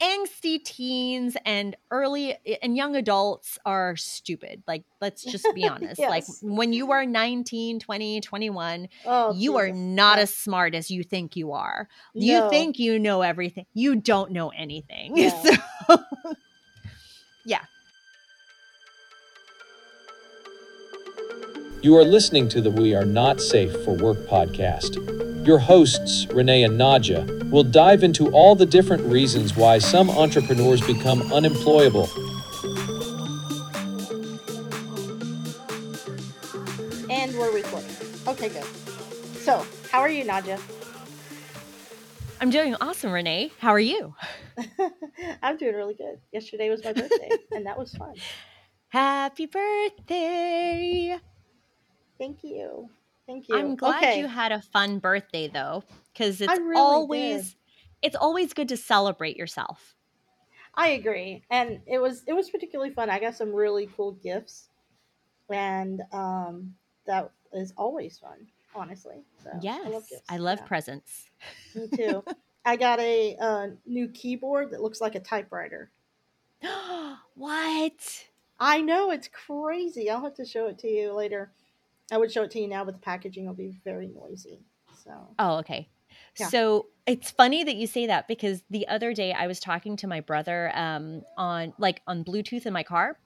angsty teens and early and young adults are stupid. Like, let's just be honest. Like, when you are 19, 20, 21, Oh, you are not Yeah. as smart as you think you are. You think you know everything. You don't know anything. No. So, You are listening to the We Are Not Safe for Work podcast. Your hosts, Renee and Nadja, will dive into all the different reasons why some entrepreneurs become unemployable. And we're recording. Okay, good. So, how are you, Nadja? I'm doing awesome, Renee. How are you? I'm doing really good. Yesterday was my birthday, and that was fun. Happy birthday. Thank you. Thank you. I'm glad okay. you had a fun birthday though, because it's really always did. it's always good to celebrate yourself. I agree, and it was it was particularly fun. I got some really cool gifts, and um, that is always fun. Honestly, so yes, I love gifts. I love Yeah, presents. me too. I got a uh, new keyboard that looks like a typewriter. what? I know it's crazy. I'll have to show it to you later. I would show it to you now, but the packaging will be very noisy. So Oh, okay. Yeah. So it's funny that you say that because the other day I was talking to my brother um, on like on Bluetooth in my car,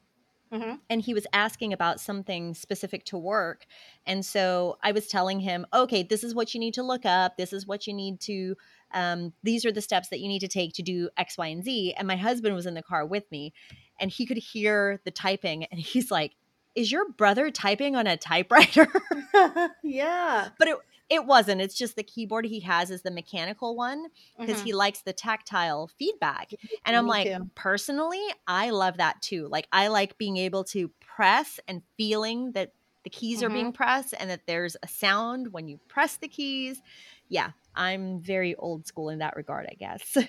Mhm. and he was asking about something specific to work, and so I was telling him, okay, this is what you need to look up. This is what you need to. Um, these are the steps that you need to take to do X, Y, and Z. And my husband was in the car with me, and he could hear the typing, and he's like, "Is your brother typing on a typewriter?" yeah, but it it wasn't. It's just the keyboard he has is the mechanical one because Mhm. he likes the tactile feedback. And I'm Me like, too. personally, I love that too. Like I like being able to press and feeling that the keys are Mm-hmm. being pressed and that there's a sound when you press the keys. Yeah, I'm very old school in that regard, I guess.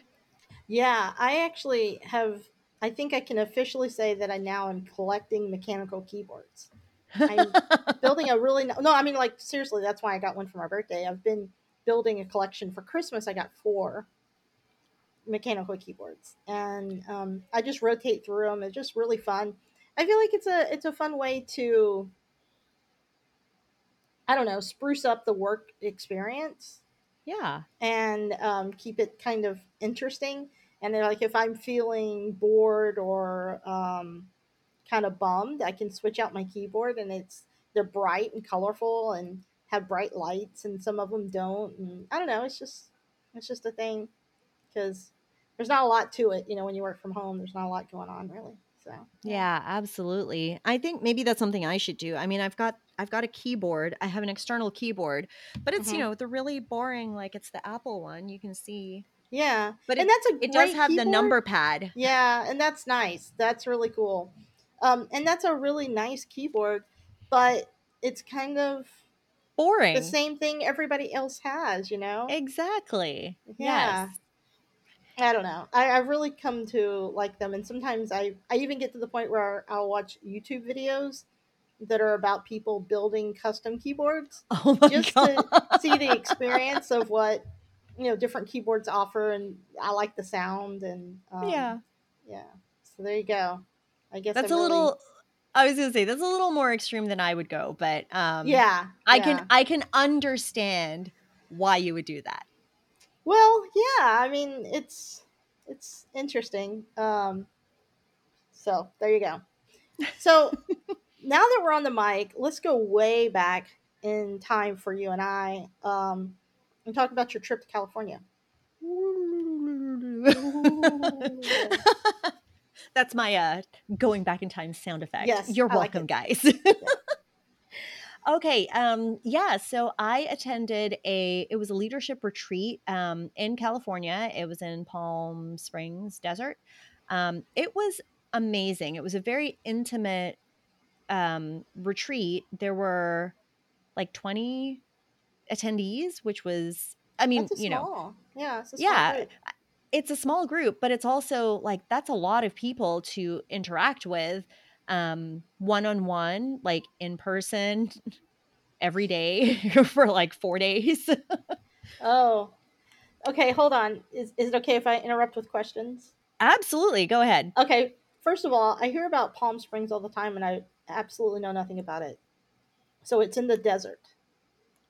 yeah. I actually have. I think I can officially say that I now am collecting mechanical keyboards. I'm building a really no. I mean, like seriously, that's why I got one for my birthday. I've been building a collection for Christmas. I got four mechanical keyboards, and um, I just rotate through them. It's just really fun. I feel like it's a it's a fun way to I don't know spruce up the work experience yeah. and um, keep it kind of interesting. And then, like if I'm feeling bored or um, kind of bummed, I can switch out my keyboard, and it's they're bright and colorful and have bright lights, and some of them don't. And I don't know, it's just it's just a thing because there's not a lot to it. You know, when you work from home, there's not a lot going on really. So Yeah, absolutely. I think maybe that's something I should do. I mean, I've got I've got a keyboard. I have an external keyboard, but it's, Mhm. you know, the really boring like it's the Apple one. You can see. Yeah, But and it, that's a it does have the number pad. Yeah, and that's nice. That's really cool. Um, and that's a really nice keyboard, but it's kind of Boring. the same thing everybody else has, you know? Exactly. Yeah. Yes. I don't know. I, I've really come to like them, and sometimes I, I even get to the point where I'll watch YouTube videos that are about people building custom keyboards Oh just god. to see the experience of what you know different keyboards offer, and I like the sound and um, yeah. yeah. So there you go. I guess That's I'm a really- little I was going to say that's a little more extreme than I would go, but um yeah. I yeah. can I can understand why you would do that. Well, yeah, I mean it's it's interesting. Um so there you go. So now that we're on the mic, let's go way back in time for you and I. Um and talk about your trip to California. That's my uh going back in time sound effect. Yes, You're I welcome, it. guys. okay, um yeah, so I attended a it was a leadership retreat um in California. It was in Palm Springs Desert. Um it was amazing. It was a very intimate um retreat. There were like 20 attendees, which was I mean, you know. Yeah, it's a yeah group. it's a small group but it's also like that's a lot of people to interact with um one-on-one like in person every day for like four days Oh. Okay, hold on. Is is it okay if I interrupt with questions? Absolutely. Go ahead. Okay, first of all, I hear about Palm Springs all the time and I absolutely know nothing about it. So it's in the desert.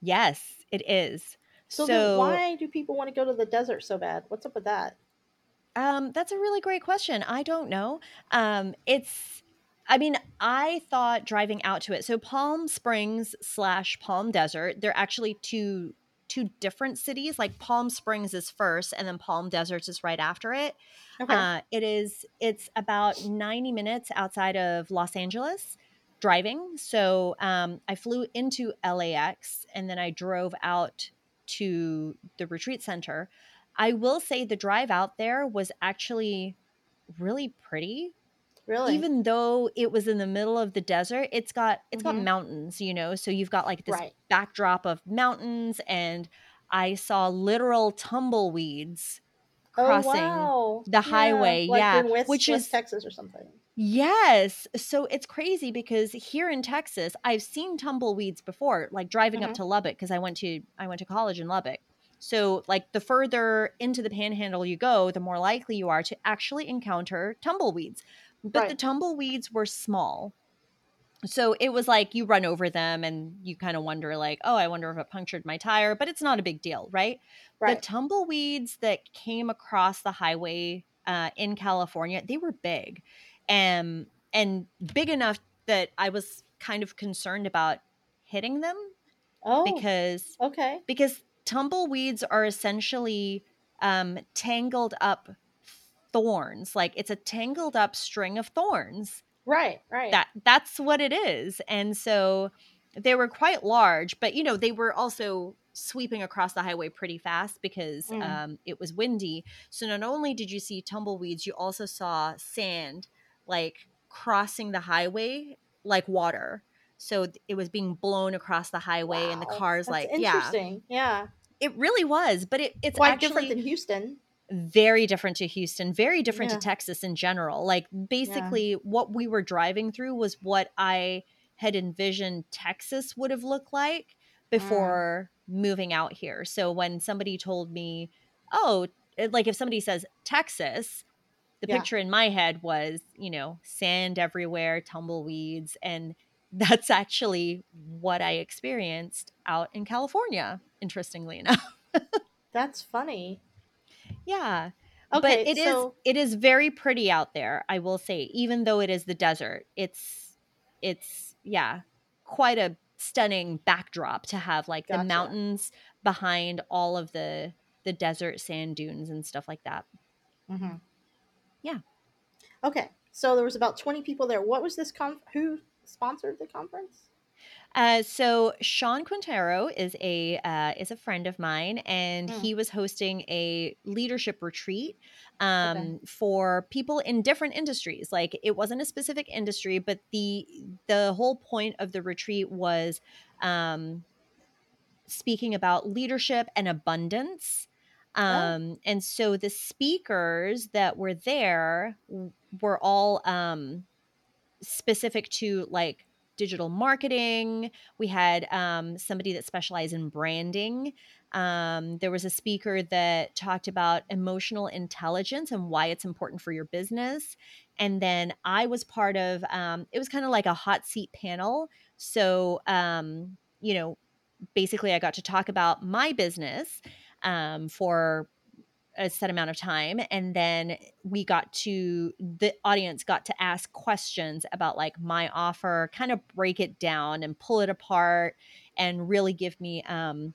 Yes, it is. So, So, why do people want to go to the desert so bad? What's up with that? um, that's a really great question. I don't know. Um, it's, I mean, I thought driving out to it. So Palm Springs slash Palm Desert, they're actually two two different cities. Like Palm Springs is first, and then Palm Desert is right after it. Okay. Uh, it is. It's about ninety minutes outside of Los Angeles driving. So um, I flew into LAX and then I drove out to the retreat center. I will say the drive out there was actually really pretty really? even though it was in the middle of the desert it's got it's got Mhm. mountains you know so you've got like this Right. backdrop of mountains and i saw literal tumbleweeds oh crossing wow. the highway, like yeah, West, which West is- Texas or something. Yes. So it's crazy because here in Texas, I've seen tumbleweeds before, like driving up Mhm. to Lubbock because I went to I went to college in Lubbock. So like the further into the panhandle you go, the more likely you are to actually encounter tumbleweeds. But the tumbleweeds were small. So it was like you run over them and you kind of wonder like, "Oh, I wonder if it punctured my tire," but it's not a big deal, right? Right. The tumbleweeds that came across the highway uh, in California, they were big, and and big enough that I was kind of concerned about hitting them oh. because okay. because tumbleweeds are essentially um, tangled up thorns. Like it's a tangled up string of thorns Right. Right. that that's what it is and so they were quite large but you know they were also sweeping across the highway pretty fast because Mm. um, it was windy so not only did you see tumbleweeds you also saw sand like crossing the highway like water so it was being blown across the highway and the cars that's like yeah interesting. Yeah. it really was but it, it's Quite different than Houston. very different to Houston, very different Yeah. to Texas in general. Like basically what we were driving through was what I had envisioned Texas would have looked like mm. before moving out here. So when somebody told me, "Oh, like if somebody says Texas, the Yeah. picture in my head was, you know, sand everywhere, tumbleweeds, and that's actually what I experienced out in California, interestingly enough. That's funny. Yeah. Okay. but it is so, it is very pretty out there i will say even though it is the desert it's it's yeah quite a stunning backdrop to have like Gotcha. the mountains behind all of the the desert sand dunes and stuff like that Mhm. Yeah. Okay. So there was about 20 people there. What was this conf? Who sponsored the conference? Uh, so Sean Quintero is a uh, is a friend of mine, and Mm. he was hosting a leadership retreat um, for people in different industries. Like it wasn't a specific industry, but the the whole point of the retreat was um, speaking about leadership and abundance. Um, And so the speakers that were there were all um, specific to like digital marketing. We had um, somebody that specialized in branding. Um, there was a speaker that talked about emotional intelligence and why it's important for your business. And then I was part of um, it was kind of like a hot seat panel. So, um, you know, basically, I got to talk about my business um, for a set amount of time and then we got to the audience got to ask questions about like my offer kind of break it down and pull it apart and really give me um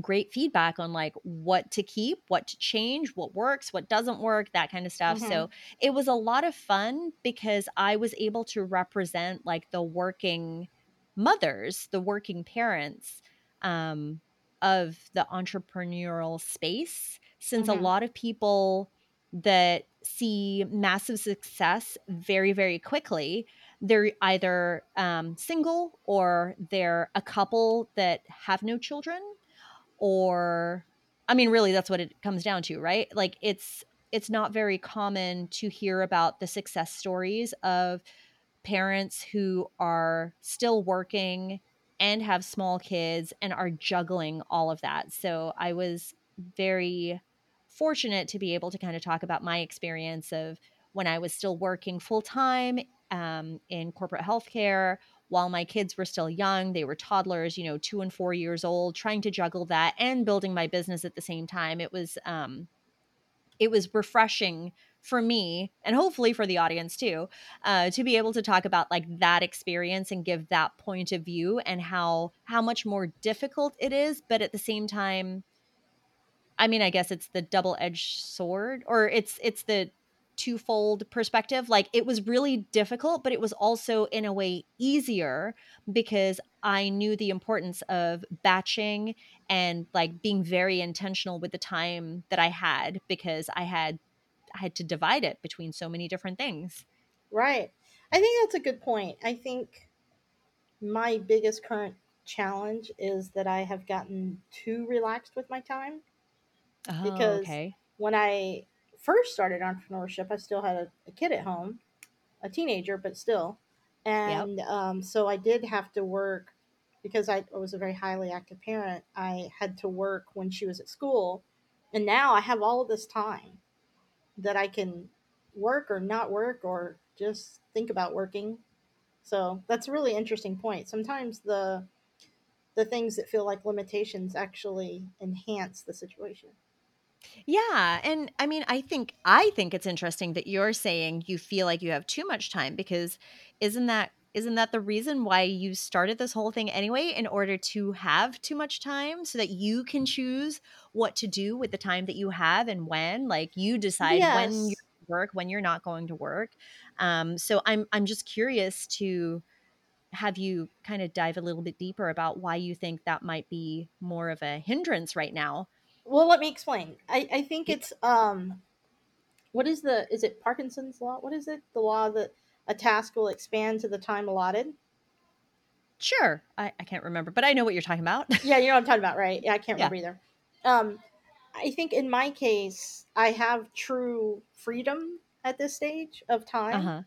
great feedback on like what to keep what to change what works what doesn't work that kind of stuff. So it was a lot of fun because i was able to represent like the working mothers the working parents um of the entrepreneurial space since Mhm. a lot of people that see massive success very very quickly they're either um, single or they're a couple that have no children or i mean really that's what it comes down to right like it's it's not very common to hear about the success stories of parents who are still working and have small kids and are juggling all of that. So I was very fortunate to be able to kind of talk about my experience of when I was still working full time um, in corporate healthcare while my kids were still young. They were toddlers, you know, two and four years old, trying to juggle that and building my business at the same time. It was, um, it was refreshing for me and hopefully for the audience too uh, to be able to talk about like that experience and give that point of view and how how much more difficult it is but at the same time i mean i guess it's the double edged sword or it's it's the twofold perspective. Like it was really difficult but it was also in a way easier because i knew the importance of batching and like being very intentional with the time that i had because i had I had to divide it between so many different things. Right. I think that's a good point. I think my biggest current challenge is that I have gotten too relaxed with my time Oh, because okay. when I first started entrepreneurship, I still had a, a kid at home, a teenager, but still. Yep. And um, so I did have to work because I was a very highly active parent. I had to work when she was at school. And now I have all of this time that I can work or not work or just think about working. So that's a really interesting point. Sometimes the the things that feel like limitations actually enhance the situation. Yeah, and I mean, I think I think it's interesting that you're saying you feel like you have too much time because isn't that isn't that the reason why you started this whole thing anyway in order to have too much time so that you can choose what to do with the time that you have and when like you decide when you work when you're not going to work um so i'm i'm just curious to have you kind of dive a little bit deeper about why you think that might be more of a hindrance right now Well, let me explain. I, I think it's um what is the is it Parkinson's law? What is it? The law that a task will expand to the time allotted? Sure. I, I can't remember, but I know what you're talking about. Yeah, you know what I'm talking about, right? Yeah, I can't yeah. remember either. Um I think in my case, I have true freedom at this stage of time huh.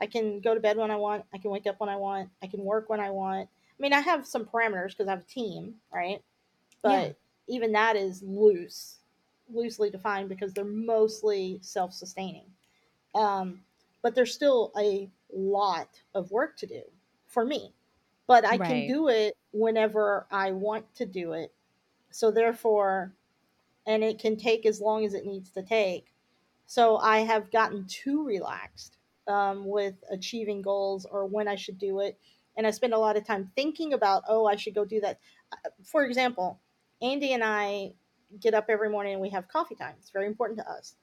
I can go to bed when I want. I can wake up when I want. I can work when I want. I mean, I have some parameters because I have a team, right? Yeah. But even that is loose, loosely defined because they're mostly self sustaining. Um, but there's still a lot of work to do for me. But I can do it whenever I want to do it. So therefore, and it can take as long as it needs to take. So I have gotten too relaxed um, with achieving goals or when I should do it. And I spend a lot of time thinking about, oh, I should go do that. Uh, For example, Andy and I get up every morning and we have coffee time. It's very important to us.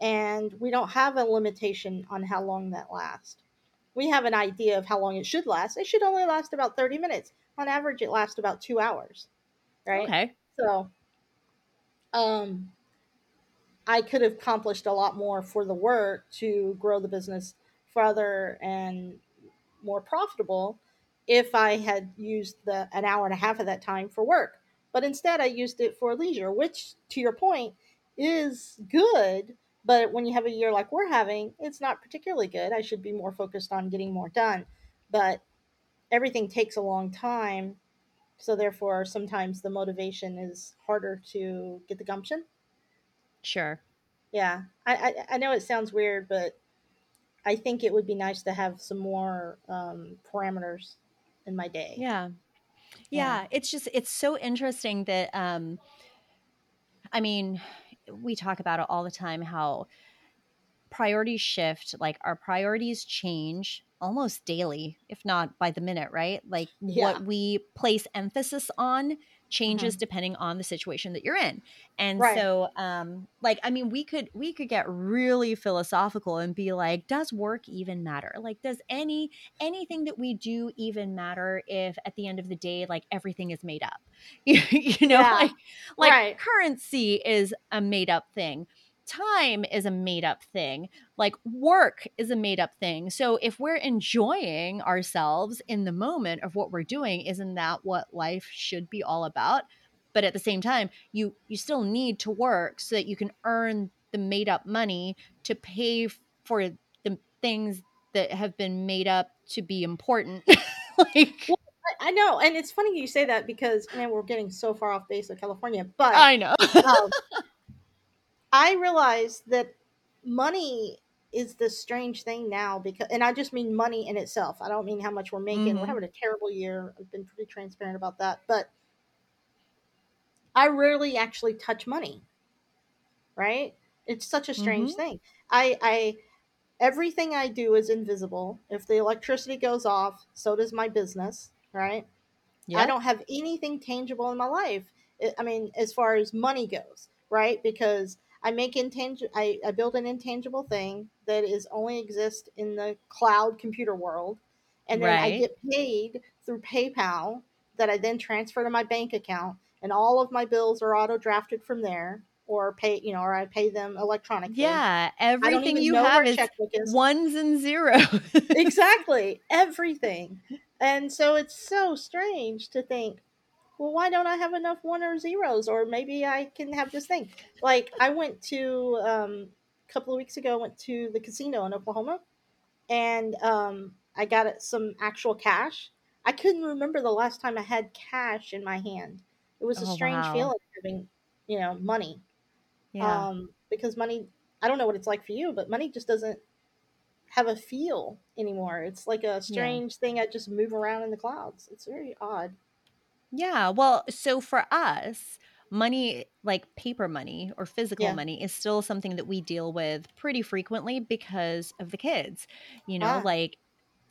And we don't have a limitation on how long that lasts. We have an idea of how long it should last. It should only last about 30 minutes. On average, it lasts about two hours, right? Okay. So, um, I could have accomplished a lot more for the work to grow the business further and more profitable if I had used the an hour and a half of that time for work. But instead I used it for leisure, which to your point is good, but when you have a year like we're having, it's not particularly good. I should be more focused on getting more done. But everything takes a long time, so therefore sometimes the motivation is harder to get the gumption. Sure. Yeah, I, I I know it sounds weird, but I think it would be nice to have some more um, parameters in my day. Yeah. Yeah, Yeah. It's just, it's so interesting that, um, I mean, we talk about it all the time how priorities shift, like our priorities change almost daily, if not by the minute, right? Like yeah, what we place emphasis on changes hmm depending on the situation that you're in. And right. so um like I mean we could we could get really philosophical and be like does work even matter? Like does any anything that we do even matter if at the end of the day like everything is made up? you know Yeah, like like right. currency is a made up thing time is a made up thing. Like work is a made up thing. So if we're enjoying ourselves in the moment of what we're doing, isn't that what life should be all about? But at the same time, you you still need to work so that you can earn the made up money to pay for the things that have been made up to be important. like I, know, and it's funny you say that because man, we're getting so far off base of California. But I know. um, I realize that money is this strange thing now because, and I just mean money in itself. I don't mean how much we're making. We're Mhm. having a terrible year. I've been pretty transparent about that, but I rarely actually touch money. Right? It's such a strange Mhm. thing. I, I, everything I do is invisible. If the electricity goes off, so does my business. Right? I don't have anything tangible in my life. I mean, as far as money goes, right? Because I make intangible, I, I build an intangible thing that is only exist in the cloud computer world, and then I get paid through PayPal that I then transfer to my bank account, and all of my bills are auto drafted from there, or pay, you know, or I pay them electronically. Yeah. Everything you have is checkbook is. ones and zeros. exactly everything and so it's so strange to think well why don't i have enough one or zeros? Or maybe i can have this thing. Like i went to um, a couple of weeks ago i went to the casino in oklahoma and um, i got some actual cash. I couldn't remember the last time i had cash in my hand. It was a Oh, strange wow. feeling having you know money. Yeah. um, because money i don't know what it's like for you but money just doesn't have a feel anymore. It's like a strange thing. I just move around in the clouds. It's very odd Yeah. Well, so for us, money, like paper money or physical Yeah. money, is still something that we deal with pretty frequently because of the kids. You know, Ah. like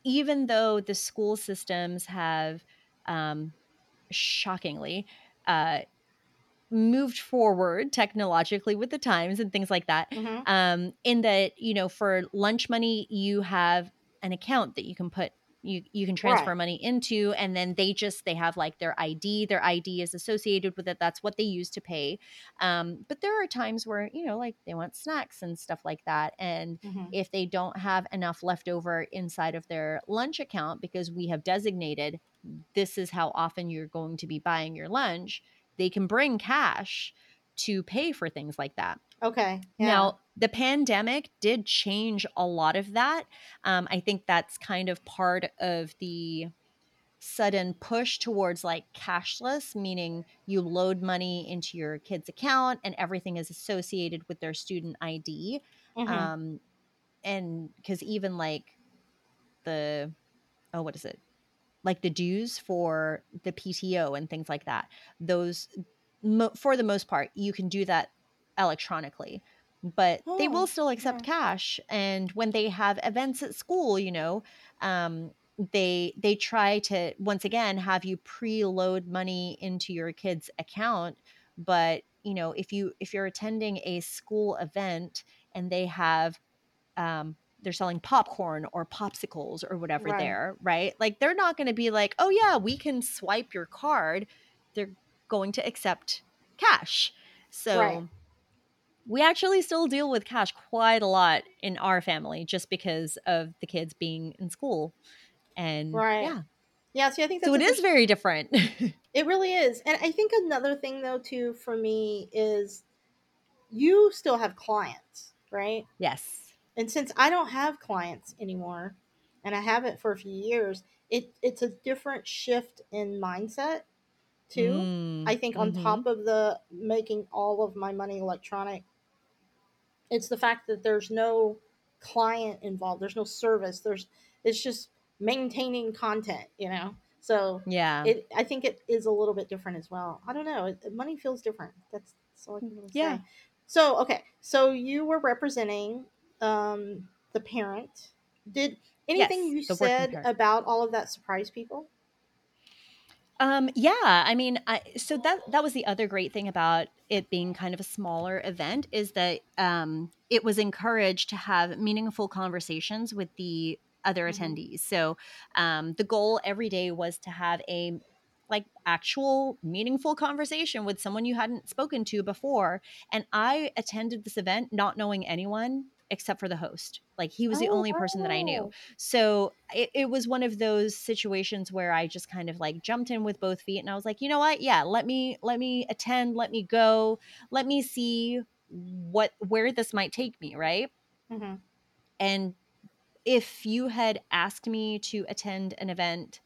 even though the school systems have um, shockingly uh, moved forward technologically with the times and things like that, hmm um, in that, you know, for lunch money, you have an account that you can put. You, you can transfer Right. money into and then they just they have like their id their id is associated with it that's what they use to pay um, but there are times where you know like they want snacks and stuff like that and hmm if they don't have enough left over inside of their lunch account because we have designated this is how often you're going to be buying your lunch they can bring cash to pay for things like that okay yeah now, the pandemic did change a lot of that. Um, I think that's kind of part of the sudden push towards like cashless, meaning you load money into your kid's account and everything is associated with their student ID. hmm Um, and because even like the, oh, what is it? Like the dues for the PTO and things like that, those, mo- for the most part, you can do that electronically but they will Oh, still accept cash and when they have events at school you know um, they they try to once again have you preload money into your kid's account but you know if you if you're attending a school event and they have um, they're selling popcorn or popsicles or whatever Right. there right? Like they're not going to be like oh yeah we can swipe your card. They're going to accept cash. So Right. we actually still deal with cash quite a lot in our family just because of the kids being in school. And Right. yeah. Yeah see i think that's so it is very different. It really is. And i think another thing though too for me is you still have clients right? Yes. And since i don't have clients anymore and i haven't for a few years it it's a different shift in mindset too Mm, I think on mhm. top of the making all of my money electronic, it's the fact that there's no client involved. There's no service. There's it's just maintaining content, you know. So yeah it I think it is a little bit different as well. I don't know. It, money feels different. That's, that's all I can really Yeah. say. So okay, so you were representing um, the parent. Did anything Yes, you said parent. about all of that surprise people? Um, yeah, I mean, I, so that that was the other great thing about it being kind of a smaller event is that um, it was encouraged to have meaningful conversations with the other Mhm. attendees. So um, the goal every day was to have a like actual meaningful conversation with someone you hadn't spoken to before. And I attended this event not knowing anyone except for the host. Like he was the Oh, only person that I knew. So it, it was one of those situations where I just kind of like jumped in with both feet and I was like, you know what? Yeah, let me let me attend, let me go, let me see what where this might take me, right? Mhm. And if you had asked me to attend an event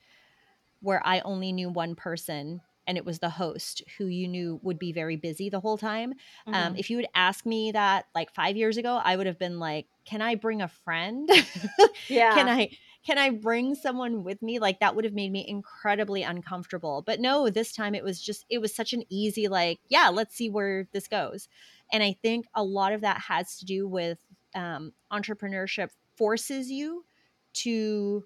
where I only knew one person and it was the host who you knew would be very busy the whole time. Um, Mhm. if you would ask me that like five years ago, I would have been like, "Can I bring a friend? yeah. can I can I bring someone with me?" Like that would have made me incredibly uncomfortable. But no, this time it was just it was such an easy like, yeah, let's see where this goes. And I think a lot of that has to do with um, entrepreneurship forces you to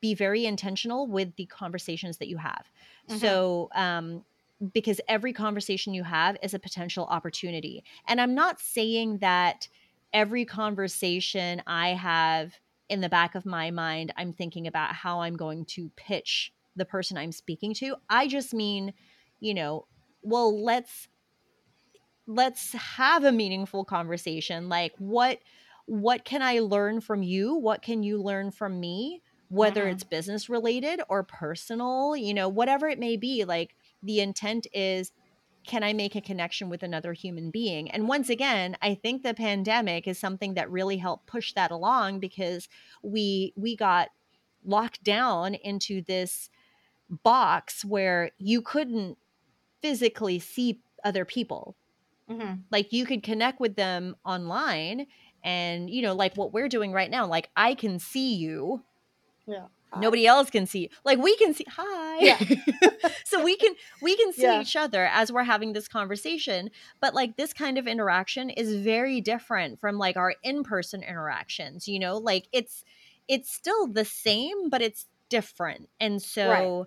be very intentional with the conversations that you have. Mhm. So, um, because every conversation you have is a potential opportunity. And I'm not saying that every conversation I have in the back of my mind, I'm thinking about how I'm going to pitch the person I'm speaking to. I just mean, you know, well, let's let's have a meaningful conversation. Like what what can I learn from you? What can you learn from me? Whether Mhm. it's business related or personal, you know, whatever it may be, like the intent is can I make a connection with another human being? And once again, I think the pandemic is something that really helped push that along because we we got locked down into this box where you couldn't physically see other people Mhm. like you could connect with them online and you know like what we're doing right now like i can see you Yeah. nobody else can see like we can see hi Yeah. so we can we can see Yeah. each other as we're having this conversation but like this kind of interaction is very different from like our in-person interactions you know like it's it's still the same but it's different and so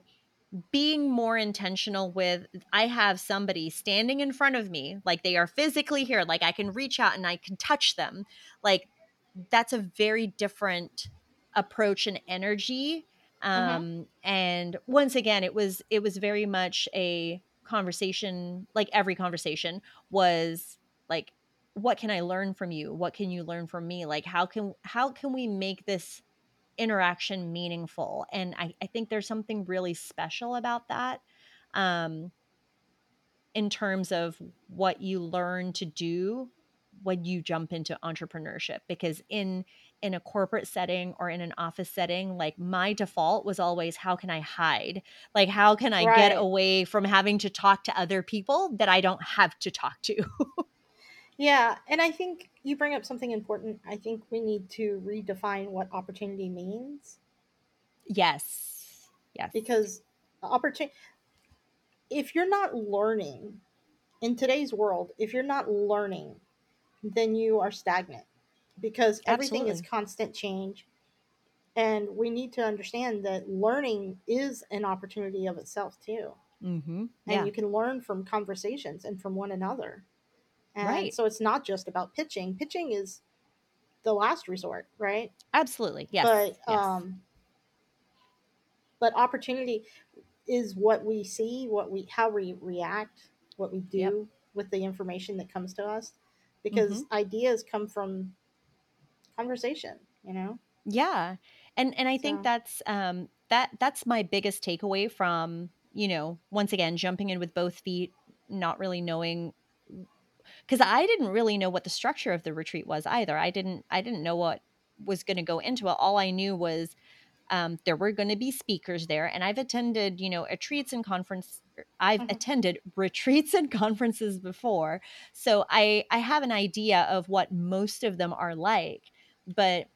being more intentional with I have somebody standing in front of me, like they are physically here, like I can reach out and I can touch them. Like that's a very different approach and energy. Um and once again it was it was very much a conversation like every conversation was like what can I learn from you? What can you learn from me? Like how can how can we make this interaction meaningful and I, I think there's something really special about that um, in terms of what you learn to do when you jump into entrepreneurship because in in a corporate setting or in an office setting like my default was always how can i hide? Like how can i get away from having to talk to other people that i don't have to talk to? Yeah, and I think you bring up something important. I think we need to redefine what opportunity means. Yes. Yes. Because opportunity if you're not learning in today's world, if you're not learning, then you are stagnant because everything is constant change. And we need to understand that learning is an opportunity of itself too. mm-hmm. And yeah you can learn from conversations and from one another. And Right. so it's not just about pitching. Pitching is the last resort, right? absolutely yes but yes. um but opportunity is what we see what we how we react what we do Yep. with the information that comes to us because Mm-hmm. ideas come from conversation you know Yeah. And and I think So- that's um that that's my biggest takeaway from, you know, once again jumping in with both feet, not really knowing cuz I didn't really know what the structure of the retreat was either. I didn't I didn't know what was going to go into it. All I knew was um, there were going to be speakers there, and I've attended, you know, retreats and conference. er, I've Mhm. attended retreats and conferences before, so I I have an idea of what most of them are like. But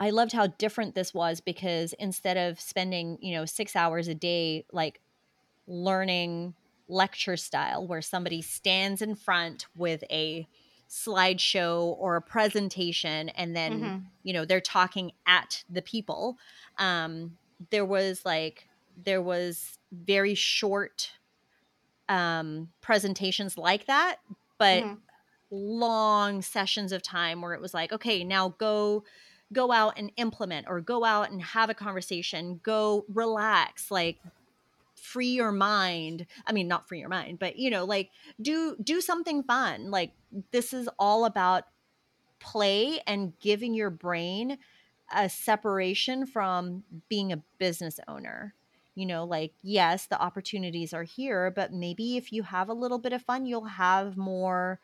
I loved how different this was because instead of spending, you know, six hours a day like learning lecture style where somebody stands in front with a slideshow or a presentation and then Mhm. you know they're talking at the people um there was like there was very short um presentations like that but Mhm. Long sessions of time where it was like okay now go go out and implement or go out and have a conversation go relax like free your mind i mean not free your mind but you know like do do something fun like this is all about play and giving your brain a separation from being a business owner. You know like yes the opportunities are here but maybe if you have a little bit of fun you'll have more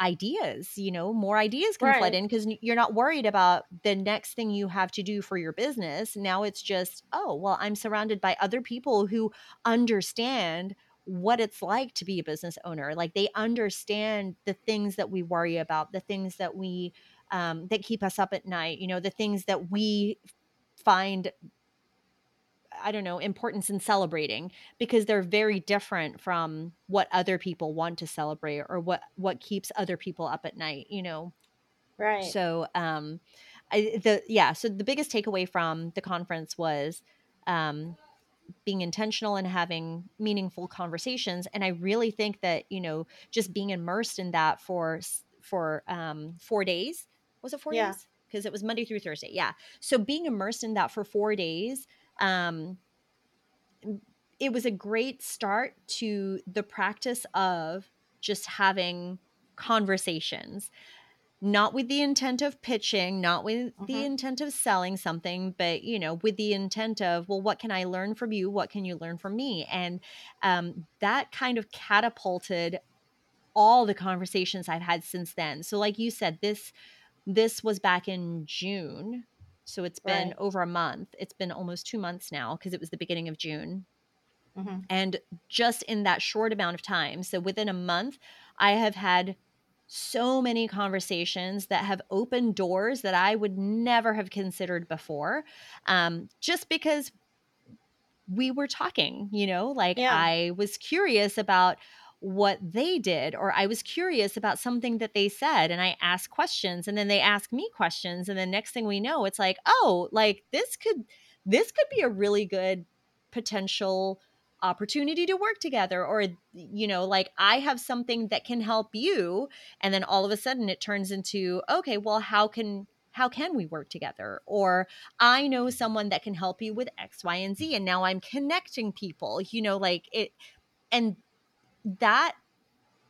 ideas you know more ideas can flood in because you're not worried about the next thing you have to do for your business. Now it's just oh well i'm surrounded by other people who understand what it's like to be a business owner. Like they understand the things that we worry about the things that we um, that keep us up at night you know the things that we find I don't know, importance in celebrating because they're very different from what other people want to celebrate or what what keeps other people up at night, you know. Right. So, um I the yeah, so the biggest takeaway from the conference was um being intentional and having meaningful conversations and I really think that, you know, just being immersed in that for for um 4 days. Was it 4 Yeah. days? Because it was Monday through Thursday. Yeah. So being immersed in that for 4 days um it was a great start to the practice of just having conversations not with the intent of pitching not with the Mhm. intent of selling something but you know with the intent of well what can i learn from you? What can you learn from me? And um, that kind of catapulted all the conversations i've had since then. So like you said this this was back in june so it's been Right. over a month it's been almost two months now because it was the beginning of june hmm and just in that short amount of time, so within a month, I have had so many conversations that have opened doors that I would never have considered before. Um, just because we were talking, you know, like Yeah. I was curious about what they did, or I was curious about something that they said, and I asked questions, and then they ask me questions, and then next thing we know, it's like, oh, like this could this could be a really good potential opportunity to work together or you know like i have something that can help you and then all of a sudden it turns into okay well how can how can we work together or I know someone that can help you with X, Y, and Z. And now I'm connecting people, you know, like it. And that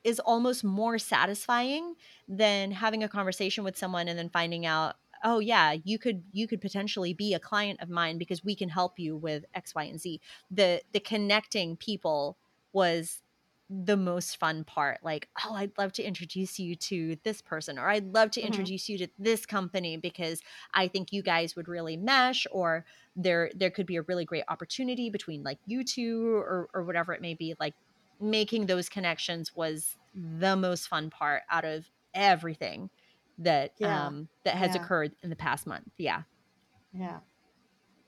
is almost more satisfying than having a conversation with someone and then finding out oh yeah you could you could potentially be a client of mine because we can help you with x y and z the the connecting people was the most fun part like oh i'd love to introduce you to this person or i'd love to Mhm. introduce you to this company because i think you guys would really mesh or there there could be a really great opportunity between like you two or or whatever it may be like making those connections was the most fun part out of everything that Yeah. um that has Yeah. occurred in the past month. Yeah. Yeah.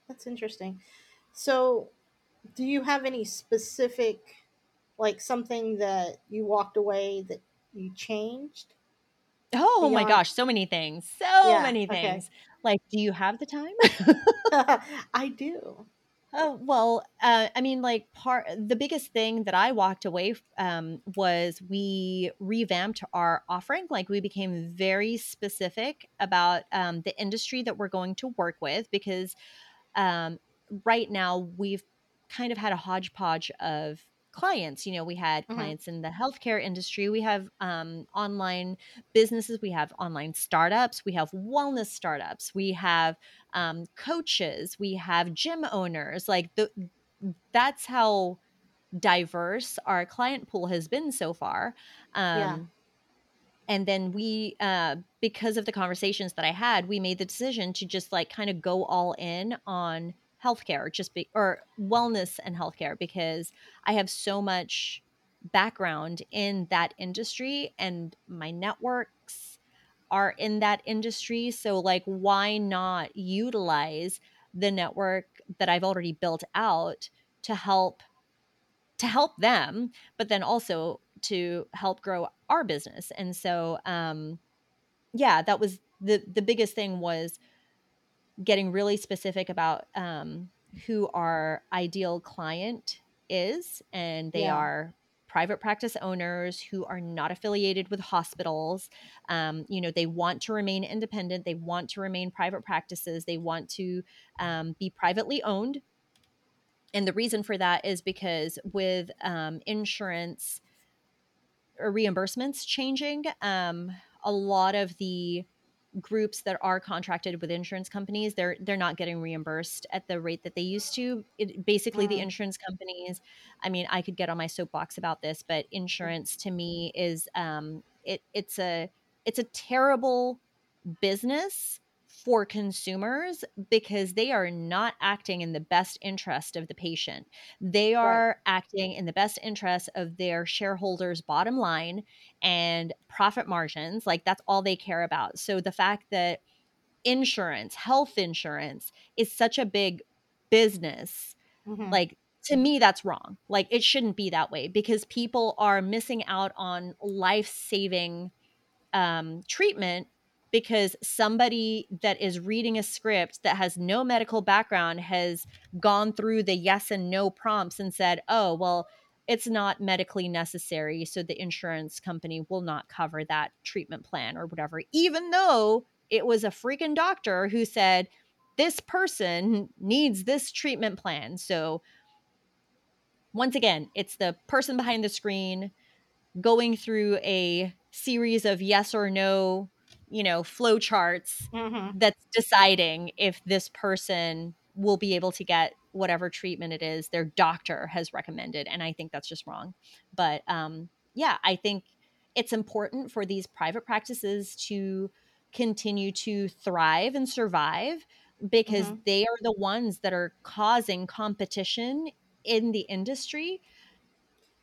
That's interesting. So, do you have any specific, like something that you walked away that you changed Oh my gosh, so many things. So Yeah. many Okay. things. Like, do you have the time? I do. Oh, well, uh, I mean, like part the biggest thing that I walked away um, was we revamped our offering. Like we became very specific about um, the industry that we're going to work with because um, right now we've kind of had a hodgepodge of clients. You know, we had hmm clients in the healthcare industry, we have um, online businesses, we have online startups, we have wellness startups, we have um, coaches, we have gym owners. Like the, that's how diverse our client pool has been so far. Yeah. Um, and then we uh because of the conversations that i had we made the decision to just like kind of go all in on healthcare just be or wellness and healthcare because i have so much background in that industry and my networks are in that industry so like why not utilize the network that i've already built out to help to help them but then also to help grow our business and so um yeah that was the the biggest thing was getting really specific about um who our ideal client is and they Yeah. are private practice owners who are not affiliated with hospitals um, you know they want to remain independent they want to remain private practices they want to um, be privately owned and the reason for that is because with um, insurance or reimbursements changing, um, a lot of the groups that are contracted with insurance companies they're they're not getting reimbursed at the rate that they used to it, basically the Mm. insurance companies i mean i could get on my soapbox about this but insurance to me is um it it's a it's a terrible business for consumers because they are not acting in the best interest of the patient. They are right. acting in the best interest of their shareholders' bottom line and profit margins. Like that's all they care about. So the fact that insurance, health insurance is such a big business, mm-hmm. like to me that's wrong. Like it shouldn't be that way because people are missing out on life-saving um, treatment because somebody that is reading a script that has no medical background has gone through the yes and no prompts and said, oh, well, it's not medically necessary. So the insurance company will not cover that treatment plan or whatever, even though it was a freaking doctor who said, this person needs this treatment plan. So once again, it's the person behind the screen going through a series of yes or no you know flow charts mm-hmm. that's deciding if this person will be able to get whatever treatment it is their doctor has recommended and i think that's just wrong but um yeah i think it's important for these private practices to continue to thrive and survive because mm-hmm. they are the ones that are causing competition in the industry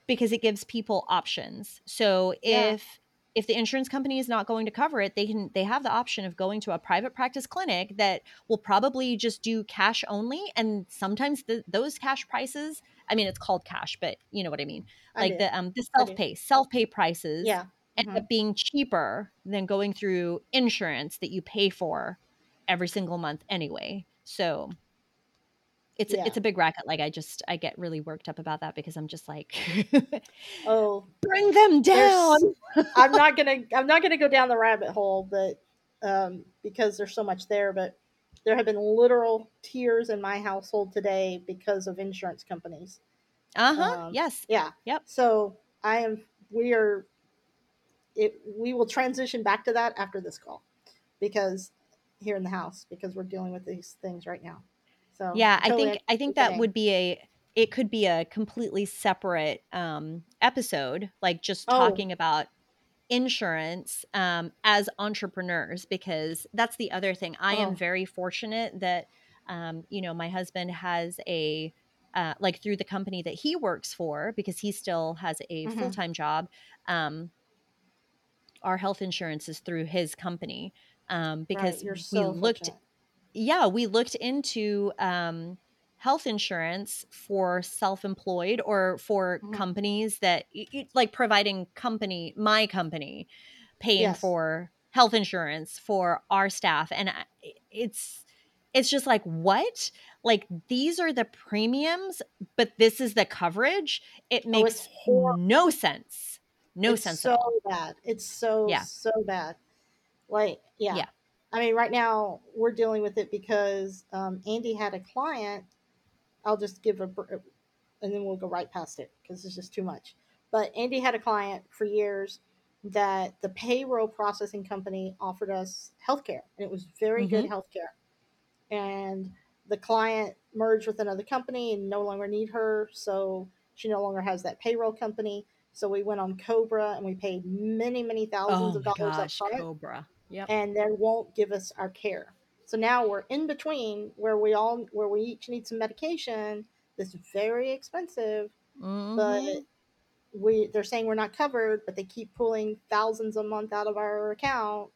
because it gives people options so if if the insurance company is not going to cover it they can they have the option of going to a private practice clinic that will probably just do cash only. And sometimes the, those cash prices i mean it's called cash but you know what i mean. Like the um the self-pay self-pay prices yeah. end mm-hmm. up being cheaper than going through insurance that you pay for every single month anyway. So it's yeah. it's a big racket. Like I just I get really worked up about that because I'm just like, oh, bring them down. I'm not gonna I'm not gonna go down the rabbit hole, but um, because there's so much there. But there have been literal tears in my household today because of insurance companies. Uh huh. Um, yes. Yeah. Yep. So I am. We are. It. We will transition back to that after this call, because here in the house because we're dealing with these things right now. So yeah, totally I think I think that would be a it could be a completely separate um, episode, like just oh. talking about insurance um, as entrepreneurs, because that's the other thing. I oh. am very fortunate that um, you know my husband has a uh, like through the company that he works for because he still has a mm-hmm. full time job. Um, our health insurance is through his company um, because right, so we looked fortunate yeah, we looked into um, health insurance for self-employed or for mm-hmm. companies that like providing company my company paying yes. for health insurance for our staff and it's it's just like what? Like these are the premiums but this is the coverage. It oh, makes oh, no sense. No it's sense so bad. It's so yeah. so bad. Like yeah. Yeah I mean, right now we're dealing with it because um, Andy had a client. I'll just give a, and then we'll go right past it because it's just too much. But Andy had a client for years that the payroll processing company offered us healthcare, and it was very mm-hmm. good healthcare. And the client merged with another company and no longer need her, so she no longer has that payroll company. So we went on Cobra and we paid many, many thousands oh of dollars gosh, up front. Cobra yep. and then won't give us our care. So now we're in between where we all where we each need some medication that's very expensive, mm-hmm. but we they're saying we're not covered, but they keep pulling thousands a month out of our account,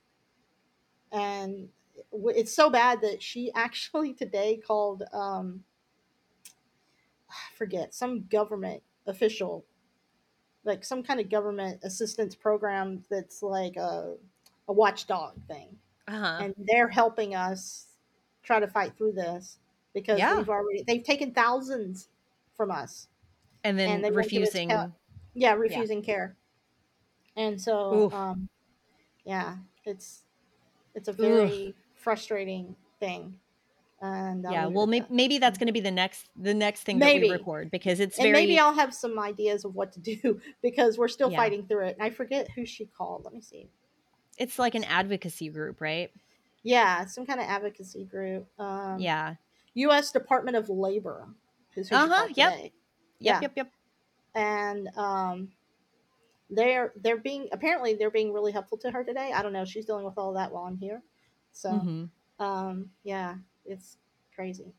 and it's so bad that she actually today called um, I forget some government official like some kind of government assistance program that's like a a watchdog thing, uh-huh. and they're helping us try to fight through this because yeah. we've already they've taken thousands from us, and then and refusing, yeah, refusing yeah. care, and so, um, yeah, it's it's a very Oof. frustrating thing. And I'll yeah, well, maybe, that. maybe that's going to be the next the next thing maybe. that we record because it's and very. maybe I'll have some ideas of what to do because we're still yeah. fighting through it. And I forget who she called. Let me see. It's like an advocacy group, right? Yeah, some kind of advocacy group. Um, yeah. U.S. Department of Labor. Uh huh. Yep. Yep. Yeah. Yep. Yep. And um, they're they're being apparently they're being really helpful to her today. I don't know. She's dealing with all that while I'm here. So Mhm. um yeah, it's crazy.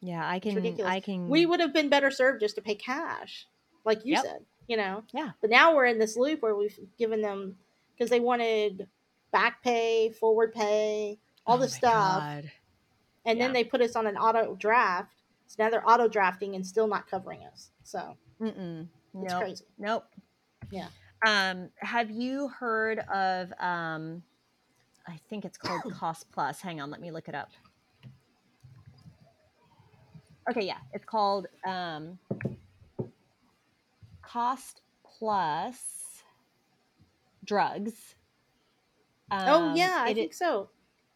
Yeah, I can. I can We would have been better served just to pay cash, like you Yep. said, you know. Yeah. But now we're in this loop where we've given them because they wanted back pay, forward pay, all Oh this stuff, God. and then they put us on an auto draft. So now they're auto drafting and still not covering us. So Mm-mm. it's Nope. crazy. Nope. Yeah. Um, have you heard of um I think it's called Cost Plus. Hang on, let me look it up. Okay, yeah. It's called um Cost Plus Drugs. oh Um, yeah, I it think so.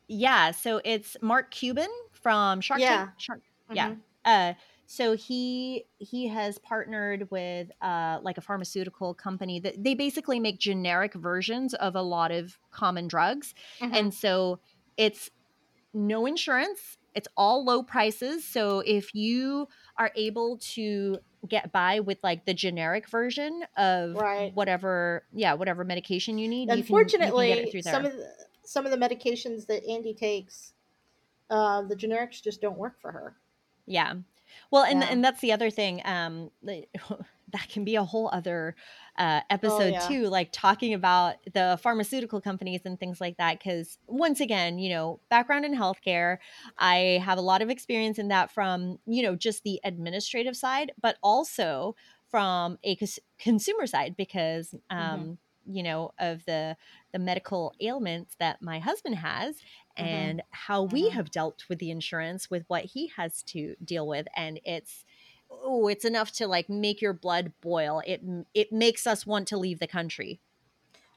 yeah, so it's Mark Cuban from Shark Yeah. Tank. Shark, yeah. Mhm. Uh, so he he has partnered with uh, like a pharmaceutical company that they basically make generic versions of a lot of common drugs, Mhm. and so it's no insurance. It's all low prices. So if you are able to get by with like the generic version of Right. whatever, yeah, whatever medication you need, you can, you can Unfortunately, get it through there. some of the, some of the medications that Andy takes, uh, the generics just don't work for her. Yeah. Well, and Yeah. and that's the other thing. Um, that can be a whole other uh, episode Oh, yeah. too, like talking about the pharmaceutical companies and things like that. Because once again, you know, background in healthcare, I have a lot of experience in that from you know just the administrative side, but also from a cons- consumer side because Mm-hmm. um, you know of the the medical ailments that my husband has Mhm. and how we Mhm. have dealt with the insurance with what he has to deal with and it's oh it's enough to like make your blood boil it it makes us want to leave the country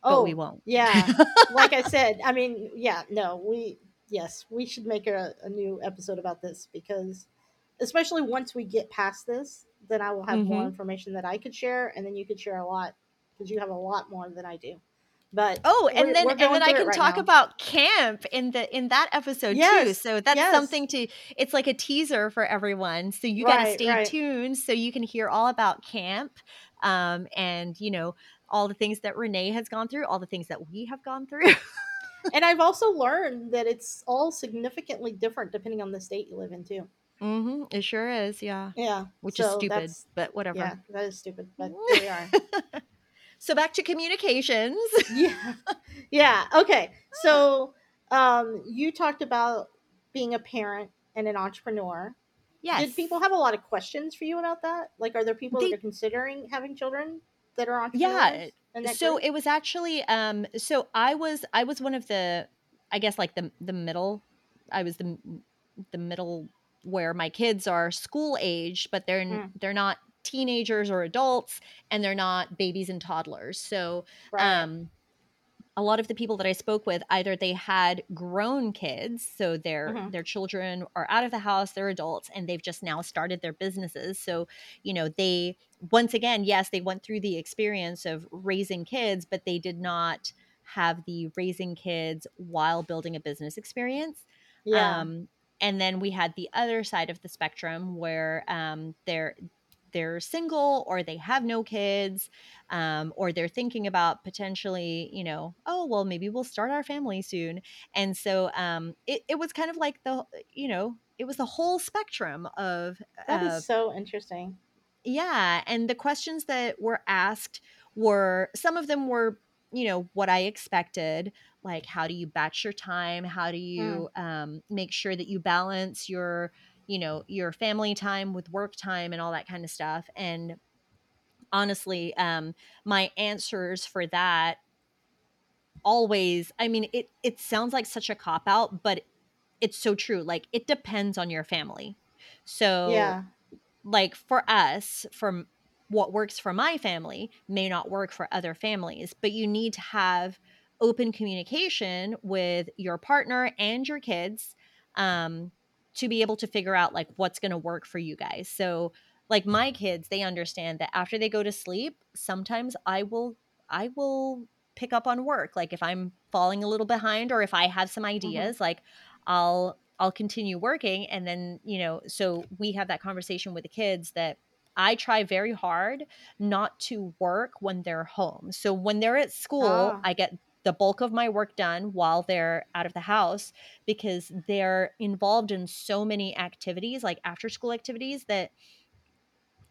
but Oh, we won't yeah. like I said, I mean, yeah, no, we, yes, we should make a, a new episode about this because, especially once we get past this, then I will have more Mhm. information that I could share, and then you could share a lot because you have a lot more than I do. But Oh, and then and then I can right talk now. about camp in the in that episode too. So that's yes. something to it's like a teaser for everyone. So you got to stay right. tuned so you can hear all about camp um and you know all the things that Renee has gone through, all the things that we have gone through. and I've also learned that it's all significantly different depending on the state you live in too. mhm, it sure is, yeah. Yeah, Which is stupid, but whatever. Yeah, that is stupid, but we are. So back to communications. yeah yeah okay so um you talked about being a parent and an entrepreneur Yes. did people have a lot of questions for you about that like are there people They- that are considering having children that are entrepreneurs Yeah. so group? it was actually um so i was i was one of the i guess like the the middle i was the the middle where my kids are school age but they're n- they're not teenagers or adults and they're not babies and toddlers so Right. um a lot of the people that I spoke with either they had grown kids, so their Mhm. their children are out of the house, they're adults, and they've just now started their businesses. So, you know, they once again, yes, they went through the experience of raising kids, but they did not have the raising kids while building a business experience. yeah Um, and then we had the other side of the spectrum where um, they're they're single or they have no kids um, or they're thinking about potentially you know oh well maybe we'll start our family soon. And so um, it, it was kind of like the you know it was the whole spectrum of That is uh, so interesting. Yeah, and the questions that were asked were some of them were, you know, what I expected, like how do you batch your time? How do you um, make sure that you balance your, you know, your family time with work time and all that kind of stuff? And honestly, um, my answers for that always, I mean, it it sounds like such a cop out, but it's so true. Like it depends on your family. So yeah like for us from what works for my family may not work for other families but you need to have open communication with your partner and your kids um, to be able to figure out like what's going to work for you guys so like my kids they understand that after they go to sleep sometimes i will i will pick up on work like if i'm falling a little behind or if i have some ideas like i'll I'll continue working and then, you know, so we have that conversation with the kids that I try very hard not to work when they're home. So when they're at school, Ah. I get the bulk of my work done while they're out of the house because they're involved in so many activities, like after school activities, that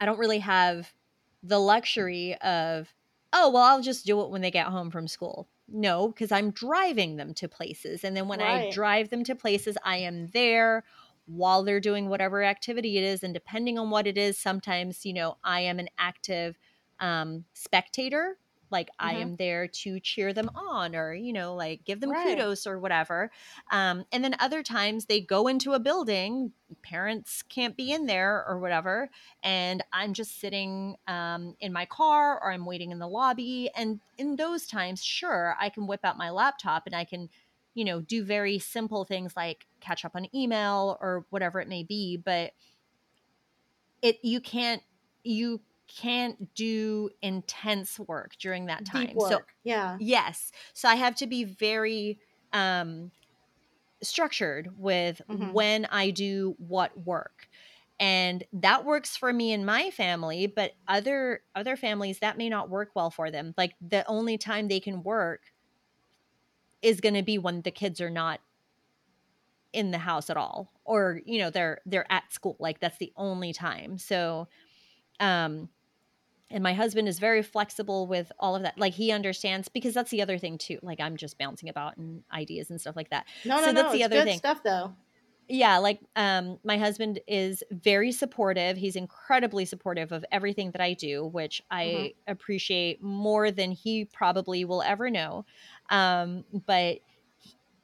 I don't really have the luxury of, oh, well, I'll just do it when they get home from school. No, because I'm driving them to places. And then when I drive them to places, I am there while they're doing whatever activity it is. And depending on what it is, sometimes, you know, I am an active um, spectator. Like I Mhm. am there to cheer them on or, you know, like give them Right. kudos or whatever. Um, and then other times they go into a building, parents can't be in there or whatever and I'm just sitting um, in my car or I'm waiting in the lobby. And in those times, sure, I can whip out my laptop and I can, you know, do very simple things like catch up on email or whatever it may be. But it, you can't, you can't do intense work during that time. Deep work. So yeah. Yes. So I have to be very um structured with Mhm. when I do what work. And that works for me and my family, but other other families that may not work well for them. Like the only time they can work is going to be when the kids are not in the house at all or you know they're they're at school like that's the only time so um and my husband is very flexible with all of that like he understands because that's the other thing too like i'm just bouncing about and ideas and stuff like that No, no, So no. that's the it's other thing. stuff, though. yeah like um my husband is very supportive he's incredibly supportive of everything that i do which i Mhm. appreciate more than he probably will ever know um but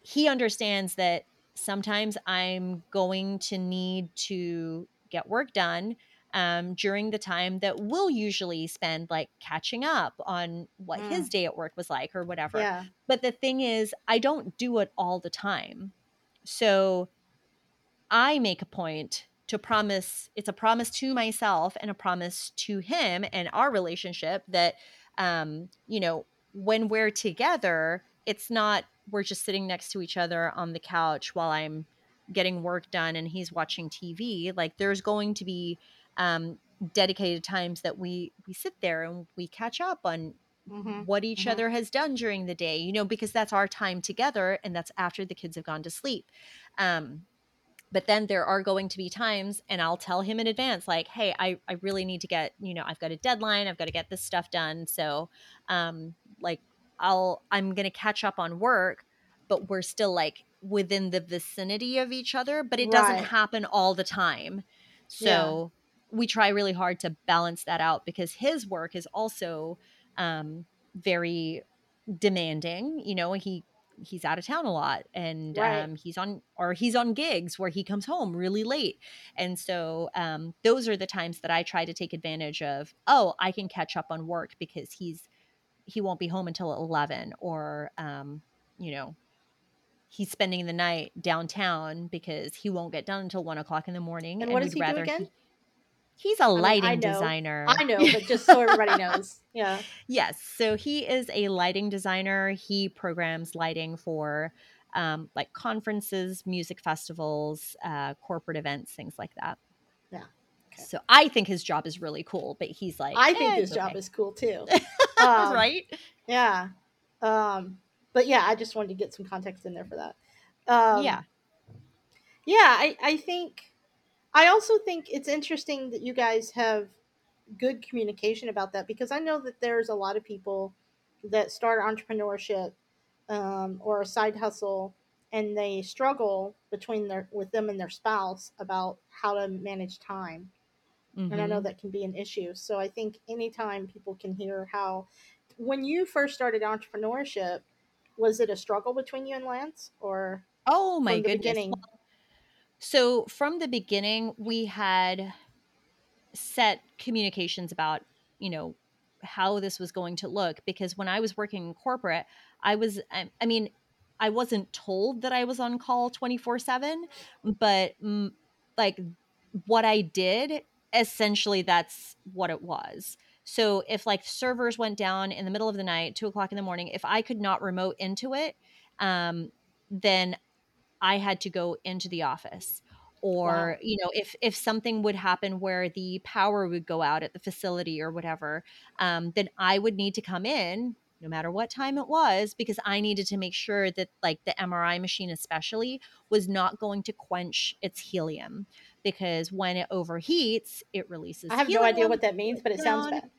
he understands that sometimes i'm going to need to get work done um, during the time that we'll usually spend like catching up on what his day at work was like or whatever Yeah. but the thing is, I don't do it all the time. So I make a point to promise, it's a promise to myself and a promise to him and our relationship that, um, you know, when we're together, it's not, we're just sitting next to each other on the couch while I'm getting work done and he's watching TV. Like there's going to be, um, dedicated times that we we sit there and we catch up on Mhm. what each Mhm. other has done during the day, you know, because that's our time together and that's after the kids have gone to sleep. Um, but then there are going to be times, and I'll tell him in advance, like, hey, I, I really need to get, you know, I've got a deadline, I've got to get this stuff done. So, um, like, I'll, I'm going to catch up on work, but we're still like within the vicinity of each other, but it doesn't happen all the time. So, we try really hard to balance that out because his work is also um, very demanding. You know, he he's out of town a lot, and Right. um, he's on or he's on gigs where he comes home really late, and so um, those are the times that I try to take advantage of. Oh, I can catch up on work because he's he won't be home until eleven, or um, you know. He's spending the night downtown because he won't get done until one o'clock in the morning. And what does he do again? He's a mean, I lighting know. designer. I know, but just so everybody knows. Yeah. Yes. So he is a lighting designer. He programs lighting for um, like conferences, music festivals, uh, corporate events, things like that. Yeah. Okay. So I think his job is really cool, but he's like, I think "Eh, his it's job okay." is cool too. Um, right. Yeah. Um, but yeah, I just wanted to get some context in there for that. Um, yeah. Yeah, I, I think, I also think it's interesting that you guys have good communication about that because I know that there's a lot of people that start entrepreneurship um, or a side hustle and they struggle between their with them and their spouse about how to manage time and I know Mhm. that can be an issue. So I think anytime people can hear how, when you first started entrepreneurship, was it a struggle between you and Lance, or Oh my goodness. beginning? So from the beginning, we had set communications about, you know, how this was going to look because when I was working in corporate, I was, I, I mean, I wasn't told that I was on call 24 7, but mm, like what I did, essentially, that's what it was. So if like servers went down in the middle of the night, two o'clock in the morning, if I could not remote into it, um, then I had to go into the office. or you know if if something would happen where the power would go out at the facility or whatever um, then i would need to come in no matter what time it was because i needed to make sure that like the mri machine especially was not going to quench its helium because when it overheats it releases I have no idea what that means, but it sounds bad.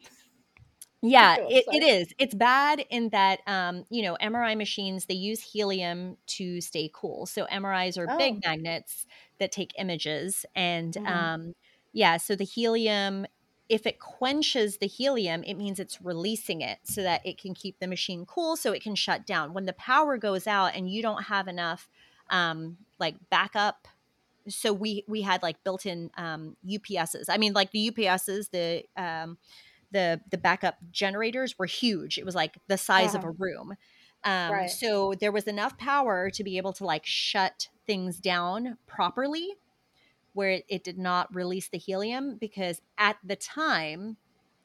Yeah, it, it is. It's bad in that um, you know, MRI machines they use helium to stay cool. So MRIs are Oh. big magnets that take images and Mhm. um yeah, so the helium if it quenches the helium, it means it's releasing it so that it can keep the machine cool so it can shut down. When the power goes out and you don't have enough um like backup so we we had like built-in um UPSs. I mean like the UPSs, the um the the backup generators were huge. It was like the size of a room. Um, Right. so there was enough power to be able to like shut things down properly where it, it did not release the helium because at the time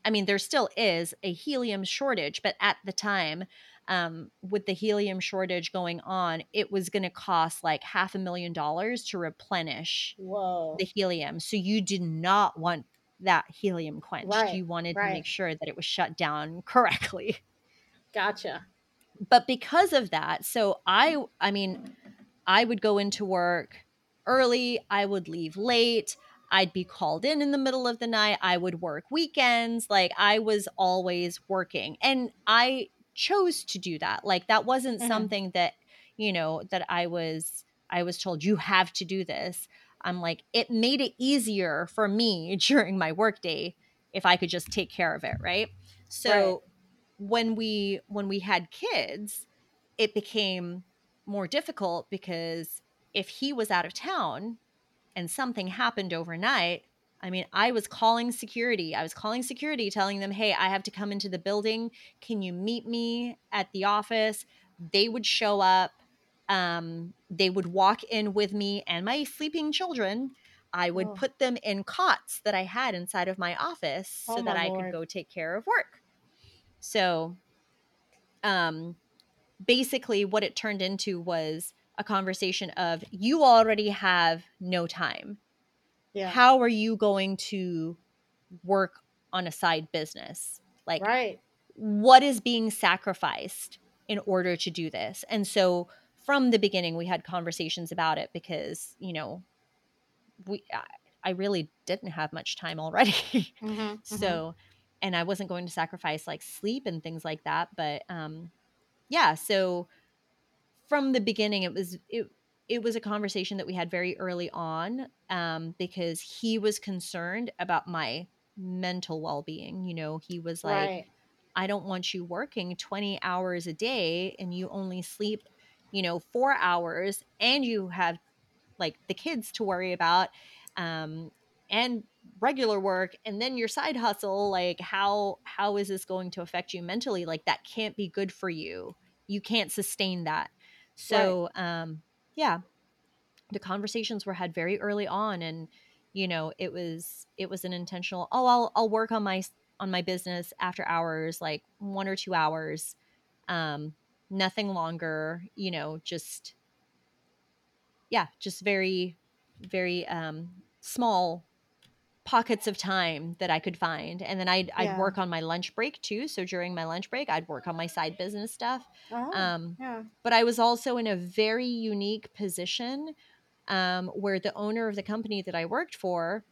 I mean, there still is a helium shortage, but at the time, um, with the helium shortage going on, it was going to cost like half a million dollars to replenish Whoa. the helium. So you did not want that helium quenched. Right, You wanted to make sure that it was shut down correctly. Gotcha. But because of that, so I I mean, I would go into work early, I would leave late, I'd be called in in the middle of the night, I would work weekends, like I was always working. And I chose to do that. Like that wasn't Mhm. something that, you know, that I was I was told you have to do this. I'm like it made it easier for me during my workday if I could just take care of it, right? So when we when we had kids, it became more difficult because if he was out of town and something happened overnight, I mean, I was calling security. I was calling security telling them, "Hey, I have to come into the building. Can you meet me at the office?" They would show up. Um, they would walk in with me and my sleeping children. I would Oh. put them in cots that I had inside of my office so Oh, that I Lord. could go take care of work. So, um, basically, what it turned into was a conversation of you already have no time. Yeah. How are you going to work on a side business? Like, right. what is being sacrificed in order to do this? And so, from the beginning, we had conversations about it because, you know, we, I, I really didn't have much time already. Mhm, mhm. so and i wasn't going to sacrifice like sleep and things like that but um yeah so from the beginning it was it it was a conversation that we had very early on um because he was concerned about my mental well-being you know he was like right. I don't want you working 20 hours a day and you only sleep, you know, 4 hours and you have like the kids to worry about um and regular work and then your side hustle like how how is this going to affect you mentally? Like that can't be good for you. You can't sustain that. So um yeah. The conversations were had very early on and you know it was it was an intentional oh i'll i'll work on my on my business after hours like one or two hours. Um nothing longer you know just yeah just very very um small pockets of time that i could find and then i'd i'd work on my lunch break too so during my lunch break i'd work on my side business stuff Oh, um yeah. but I was also in a very unique position um, where the owner of the company that I worked for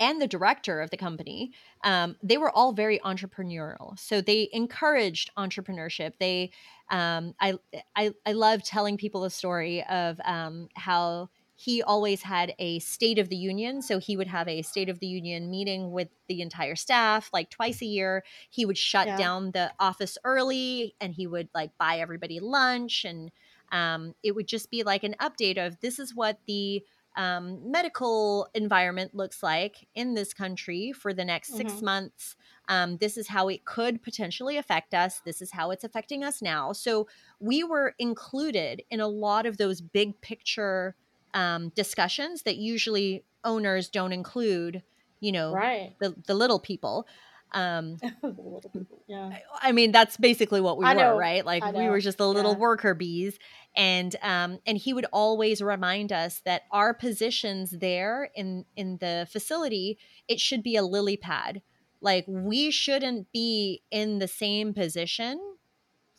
and the director of the company, um, they were all very entrepreneurial. So they encouraged entrepreneurship. They, um, I, I, I love telling people the story of um, how he always had a state of the union. So he would have a state of the union meeting with the entire staff like twice a year. He would shut Yeah. down the office early and he would like buy everybody lunch. And um, it would just be like an update of this is what the um, medical environment looks like in this country for the next 6 Mhm. months. Um, this is how it could potentially affect us. This is how it's affecting us now. So we were included in a lot of those big picture um, discussions that usually owners don't include, you know, Right. the, the little people. Um, The little people, yeah. I mean, that's basically what we I were, know, right? Like we were just the little yeah. worker bees. And um and he would always remind us that our positions there in in the facility, it should be a lily pad. Like we shouldn't be in the same position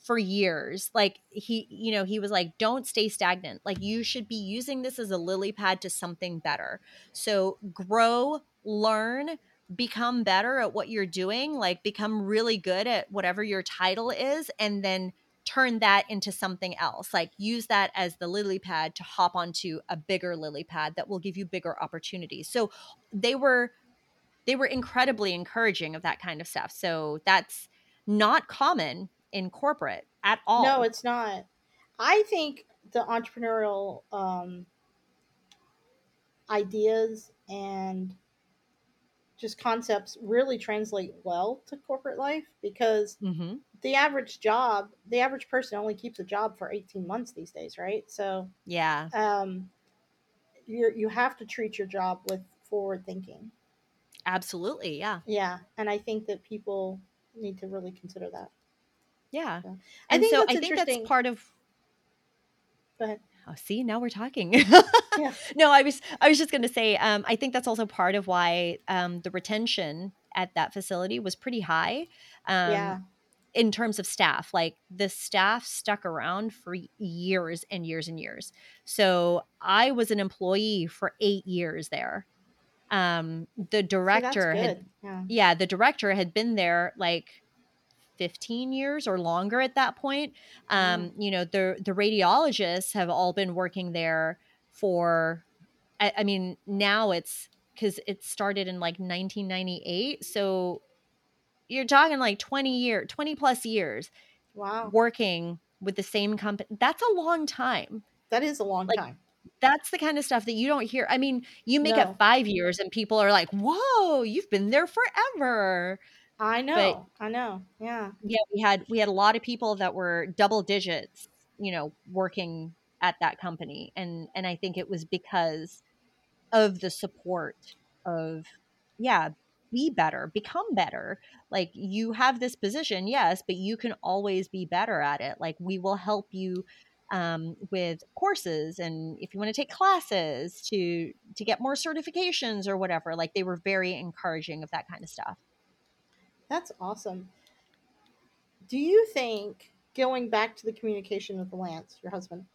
for years. Like he, you know, he was like, don't stay stagnant. Like you should be using this as a lily pad to something better. So grow, learn, become better at what you're doing, like become really good at whatever your title is, and then turn that into something else. Like use that as the lily pad to hop onto a bigger lily pad that will give you bigger opportunities. So they were they were incredibly encouraging of that kind of stuff. So that's not common in corporate at all. No, it's not. I think the entrepreneurial um, ideas and just concepts really translate well to corporate life because hmm the average job, the average person only keeps a job for 18 months these days, right? So Yeah. um, you you have to treat your job with forward thinking. Absolutely. Yeah. Yeah, and I think that people need to really consider that. Yeah. Yeah. I And think so that's I think that's part of Go ahead. Oh, see, now we're talking. Yeah. No, I was I was just going to say um, I think that's also part of why um, the retention at that facility was pretty high. Um, yeah, in terms of staff like the staff stuck around for years and years and years so i was an employee for eight years there um the director had. Yeah, yeah the director had been there like 15 years or longer at that point um you know the the radiologists have all been working there for i, I mean now it's because it started in like 1998 so you're talking like 20 year 20 plus years wow, working with the same company that's a long time that is a long like, time. that's the kind of stuff that you don't hear i mean you make No. it five years and people are like whoa you've been there forever I know, I know. Yeah, yeah we had we had a lot of people that were double digits you know working at that company and and i think it was because of the support of yeah be better become better. Like you have this position yes but you can always be better at it. Like we will help you um, with courses and if you want to take classes to to get more certifications or whatever like they were very encouraging of that kind of stuff that's awesome. Do you think going back to the communication with Lance, your husband?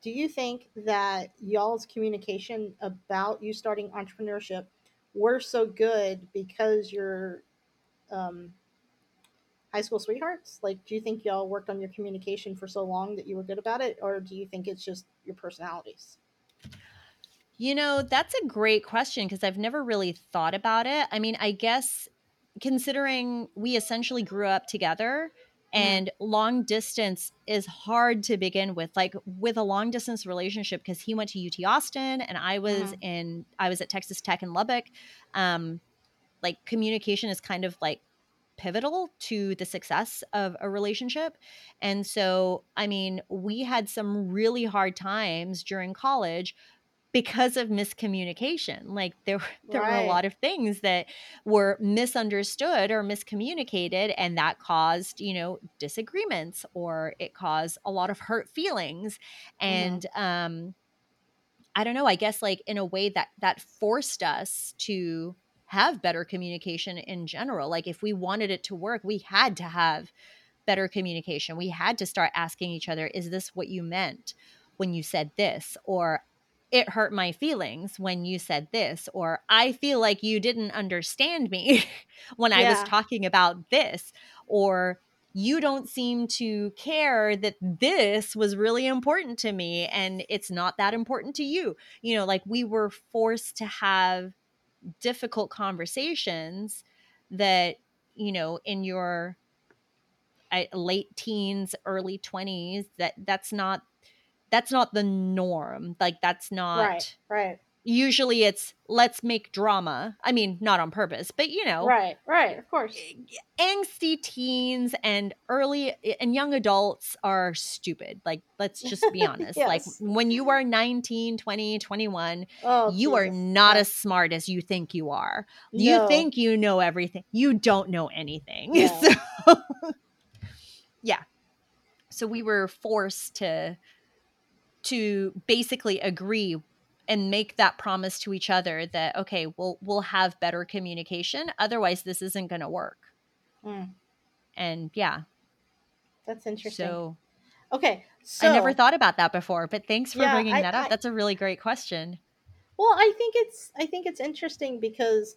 Do you think that y'all's communication about you starting entrepreneurship were so good because you're um, high school sweethearts? Like, do you think y'all worked on your communication for so long that you were good about it, or do you think it's just your personalities? You know, that's a great question because I've never really thought about it. I mean, I guess considering we essentially grew up together and long distance is hard to begin with like with a long distance relationship because he went to UT Austin and I was Mhm. in I was at Texas Tech in Lubbock um like communication is kind of like pivotal to the success of a relationship. And so, I mean, we had some really hard times during college because of miscommunication. Like there there were a lot of things that were misunderstood or miscommunicated and that caused, you know, disagreements or it caused a lot of hurt feelings and um I don't know, I guess like in a way that that forced us to have better communication in general. Like if we wanted it to work, we had to have better communication. We had to start asking each other, is this what you meant when you said this? Or it hurt my feelings when you said this. Or I feel like you didn't understand me when I was talking about this. Or you don't seem to care that this was really important to me and it's not that important to you. You know, like we were forced to have difficult conversations that, you know, in your late teens, early 20s, that that's not that's not the norm. Like that's not Right. Right. usually it's let's make drama. I mean, not on purpose, but you know, Right, right, of course. Eh, eh, angsty teens and early eh, and young adults are stupid. Like, let's just be honest. Like, when you are 19, 20, 21, Oh, you are not Yeah. as smart as you think you are. You think you know everything. You don't know anything. Yeah. So, yeah. So we were forced to to basically agree and make that promise to each other that okay, we'll we'll have better communication. Otherwise, this isn't going to work. Mm, And yeah, that's interesting. so, okay, so I never thought about that before, but thanks for Yeah, bringing I- that up. I- That's a really great question. Well, I think it's I think it's interesting because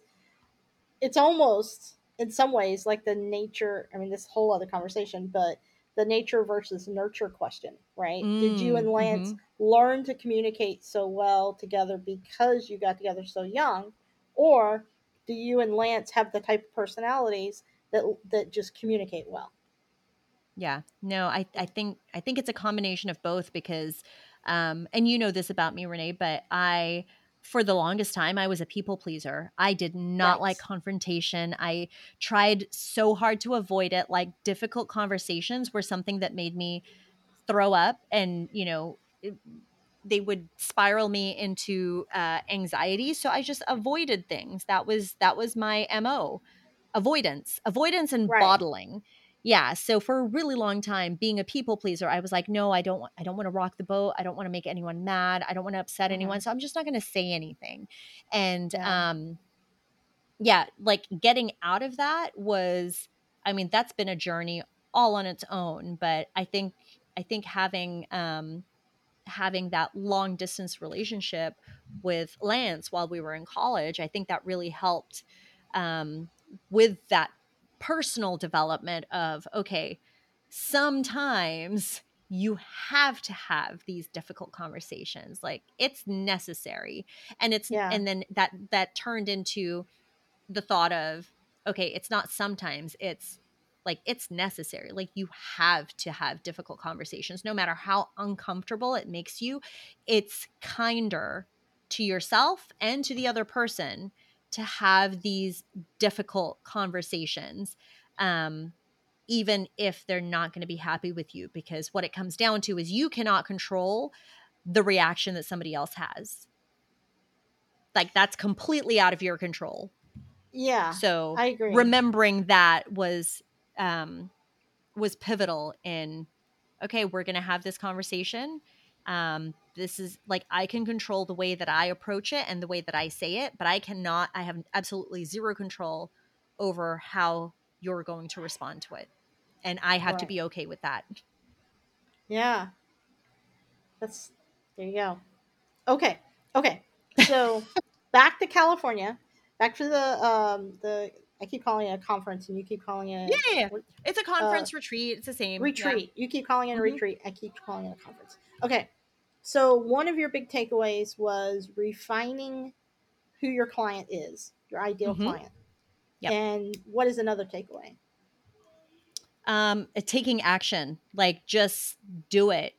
it's almost in some ways like the nature. I mean, this whole other conversation, but the nature versus nurture question, right? Did you Mm, and Lance learn to communicate so well together because you got together so young, or do you and Lance have the type of personalities that that just communicate well? Yeah. No, I, I think I think it's a combination of both because um and you know this about me, Renee, but I for the longest time I was a people pleaser. I did not Right. like confrontation. I tried so hard to avoid it. Like difficult conversations were something that made me throw up and, you know, it- they would spiral me into uh, anxiety so i just avoided things that was that was my mo avoidance avoidance and Right. bottling yeah so for a really long time being a people pleaser i was like no i don't want i don't want to rock the boat i don't want to make anyone mad i don't want to upset Mhm. anyone so i'm just not going to say anything and Yeah. um yeah like getting out of that was i mean that's been a journey all on its own but i think i think having um having that long distance relationship with Lance while we were in college, I think that really helped um, with that personal development of, okay, sometimes you have to have these difficult conversations like it's necessary and it's Yeah. and then that that turned into the thought of okay it's not sometimes it's like it's necessary like you have to have difficult conversations no matter how uncomfortable it makes you it's kinder to yourself and to the other person to have these difficult conversations um even if they're not going to be happy with you because what it comes down to is you cannot control the reaction that somebody else has like that's completely out of your control Yeah, so I agree. remembering that was um was pivotal in okay we're gonna have this conversation um this is like i can control the way that i approach it and the way that i say it but i cannot i have absolutely zero control over how you're going to respond to it and i have to be okay with that Yeah. That's there you go. Okay. Okay. So back to California. Back to the um the I keep calling it a conference and you keep calling it yeah, yeah, yeah. it's a conference retreat it's the same yeah. retreat. You keep calling it a Mhm. retreat. I keep calling it a conference. Okay. So one of your big takeaways was refining who your client is, your ideal Mhm. client. Yep. And what is another takeaway? um taking action like just do it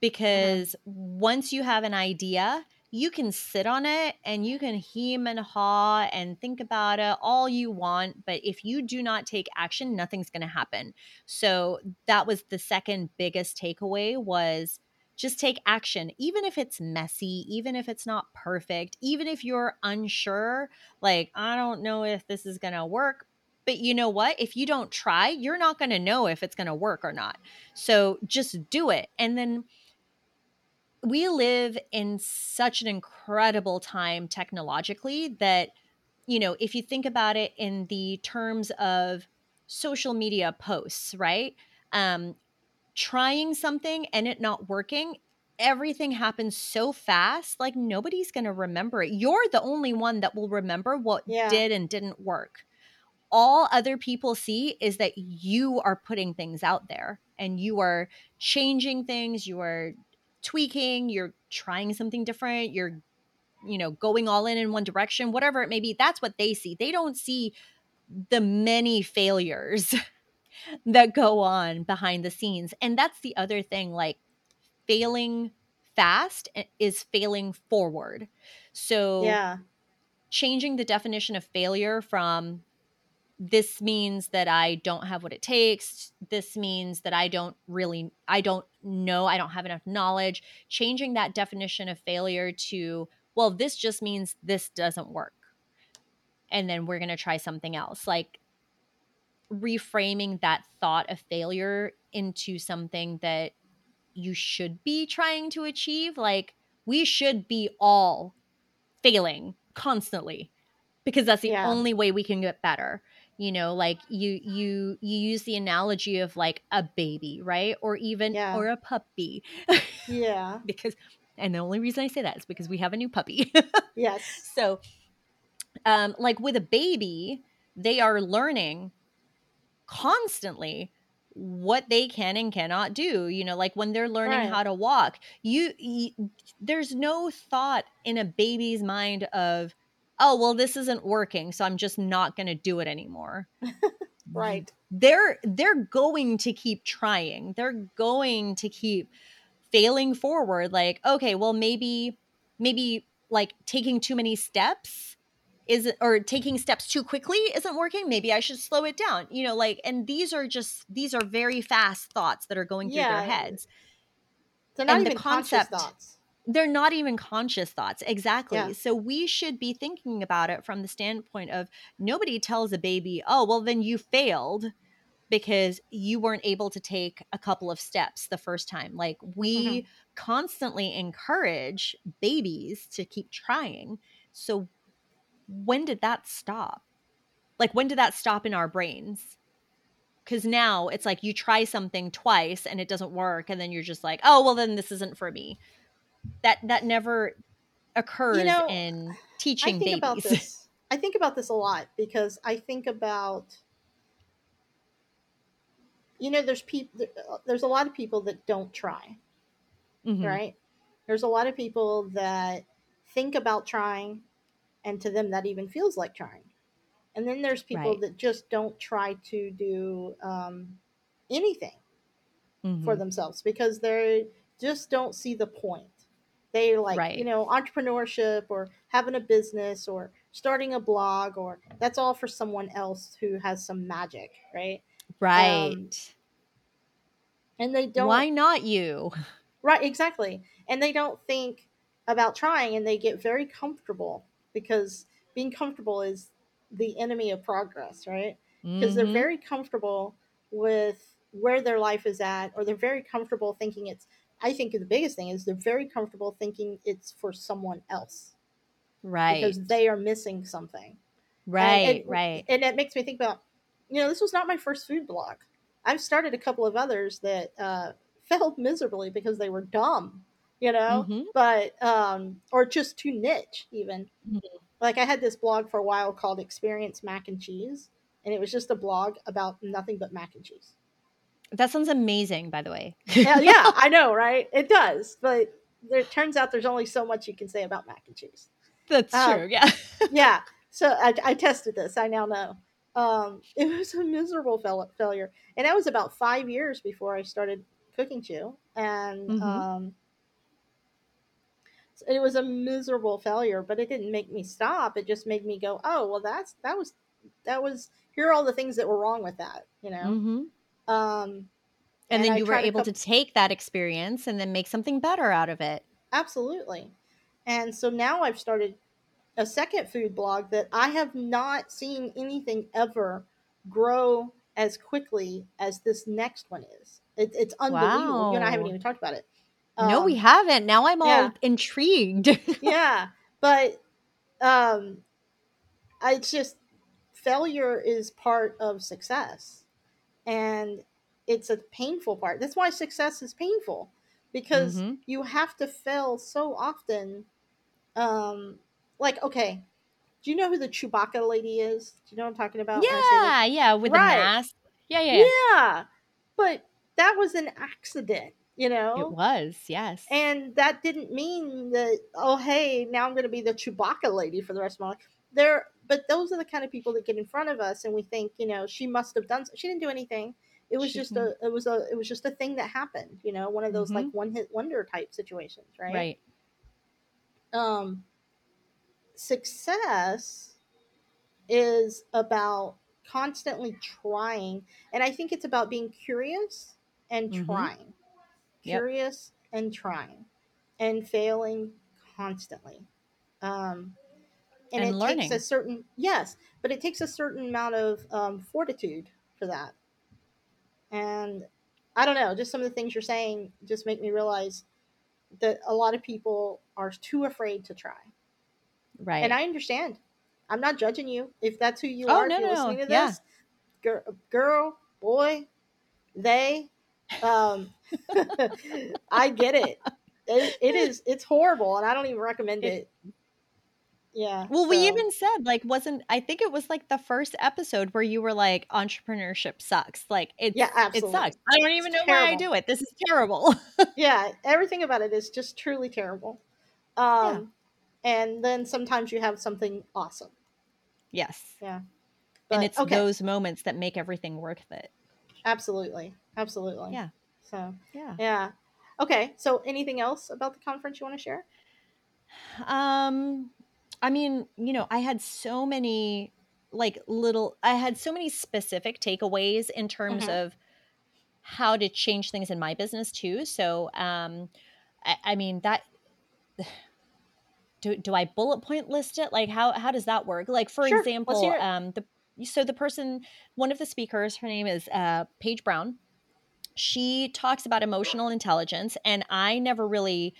because once you have an idea you can sit on it and you can hem and haw and think about it all you want but if you do not take action nothing's going to happen so that was the second biggest takeaway was just take action even if it's messy even if it's not perfect even if you're unsure like i don't know if this is going to work but you know what? If you don't try you're not going to know if it's going to work or not. So just do it and then we live in such an incredible time technologically that you know if you think about it in the terms of social media posts right? Um trying something and it not working everything happens so fast like nobody's going to remember it. You're the only one that will remember what Yeah. did and didn't work. All other people see is that you are putting things out there and you are changing things you are tweaking you're trying something different you're you know going all in in one direction whatever it may be that's what they see. They don't see the many failures that go on behind the scenes and that's the other thing like failing fast eh, is failing forward So Yeah. changing the definition of failure from this means that I don't have what it takes. This means that I don't really, I don't know, I don't have enough knowledge. Changing that definition of failure to, well, this just means this doesn't work. And then we're going to try something else. Like reframing that thought of failure into something that you should be trying to achieve. Like we should be all failing constantly because that's the Yeah. only way we can get better you know like you you you use the analogy of like a baby right or even Yeah. or a puppy Yeah. because and the only reason i say that is because we have a new puppy Yes. so um like with a baby they are learning constantly what they can and cannot do you know like when they're learning Right. how to walk you, you there's no thought in a baby's mind of oh well this isn't working so i'm just not going to do it anymore Right. they're they're going to keep trying they're going to keep failing forward like okay well maybe maybe like taking too many steps is or taking steps too quickly isn't working maybe i should slow it down you know like and these are just these are very fast thoughts that are going through Yeah. their heads They're not And the even conscious concept- thoughts. they're not even conscious thoughts exactly Yeah. so we should be thinking about it from the standpoint of nobody tells a baby oh well then you failed because you weren't able to take a couple of steps the first time like mm-hmm. we constantly encourage babies to keep trying so when did that stop like when did that stop in our brains because now it's like you try something twice and it doesn't work and then you're just like oh well then this isn't for me that that never occurs you know, in teaching I think babies about this. I think about this a lot because I think about you know there's people there's a lot of people that don't try, Mhm. right? There's a lot of people that think about trying and to them that even feels like trying. And then there's people Right. that just don't try to do um, anything Mhm. for themselves because they just don't see the point. They like, Right. you know, entrepreneurship or having a business or starting a blog or that's all for someone else who has some magic, right? right And they don't why not you Right, exactly. And they don't think about trying and they get very comfortable because being comfortable is the enemy of progress, right? Because they're Mhm. very comfortable with where their life is at or they're very comfortable thinking it's I think the biggest thing is they're very comfortable thinking it's for someone else right because they are missing something. right and- right And it makes me think about, you know, this was not my first food blog. I've started a couple of others that uh, failed miserably because they were dumb, you know, Mhm. but um, or just too niche even. Mhm. Like I had this blog for a while called Experience Mac and Cheese, and it was just a blog about nothing but mac and cheese. that sounds amazing by the way yeah, yeah, I know, right? It does, but there, it turns out there's only so much you can say about mac and cheese. that's Uh, true yeah yeah. So I, I tested this. I now know. Um, it was a miserable fail- failure, and that was about five years before I started cooking chew, and Mhm. um, it was a miserable failure. But it didn't make me stop. It just made me go, "Oh, well, that's that was that was here are all the things that were wrong with that," you know. Mhm. Um, and, then I you were able couple- to take that experience and then make something better out of it Absolutely. And so now I've started a second food blog that I have not seen anything ever grow as quickly as this next one is. It, it's unbelievable. You and I haven't even talked about it. No we Um, haven't now i'm all yeah. intrigued yeah, but um, I it's just failure is part of success, and it's a painful part. That's why success is painful because Mhm. you have to fail so often. Um, like okay, do you know who the Chewbacca lady is? Do you know what I'm talking about? when I say that? yeah yeah with Right. the mask yeah yeah, yeah. yeah, but that was an accident, you know. it was yes And that didn't mean that, oh, hey, now I'm going to be the Chewbacca lady for the rest of my life. There, but those are the kind of people that get in front of us, and we think, you know, she must have done. She didn't do anything. It was She just didn't. a, it was a, it was just a thing that happened. You know, one of those like Mhm. one hit wonder type situations, right? right Um, success is about constantly trying and i think it's about being curious and Mhm. trying Yep. curious and trying and failing constantly um and, And it learning. takes a certain yes but it takes a certain amount of um, fortitude for that and i don't know just some of the things you're saying just make me realize that a lot of people are too afraid to try Right. and I understand. I'm not judging you if that's who you Oh, are. no, if you're no, listening to yeah. girl, girl, boy, they, um, I get it. it. It is. It's horrible, and I don't even recommend It- it. Yeah. Well, we even said like wasn't I think it was like the first episode where you were like entrepreneurship sucks. Like it Yeah, it sucks. I don't even It's know why I do it. This is terrible. yeah, everything about it is just truly terrible. Um, and then sometimes you have something awesome. yes. Yeah. and it's okay. those moments that make everything worth it. Absolutely. Absolutely. Yeah. So Yeah. yeah. Okay. So anything else about the conference you want to share? Um I mean, you know, I had so many like little I had so many specific takeaways in terms Mhm. of how to change things in my business too. So, um I, I mean that do, do I bullet point list it? Like how how does that work? Like for Sure, example, um the so the person one of the speakers, her name is uh Paige Brown. She talks about emotional intelligence and I never really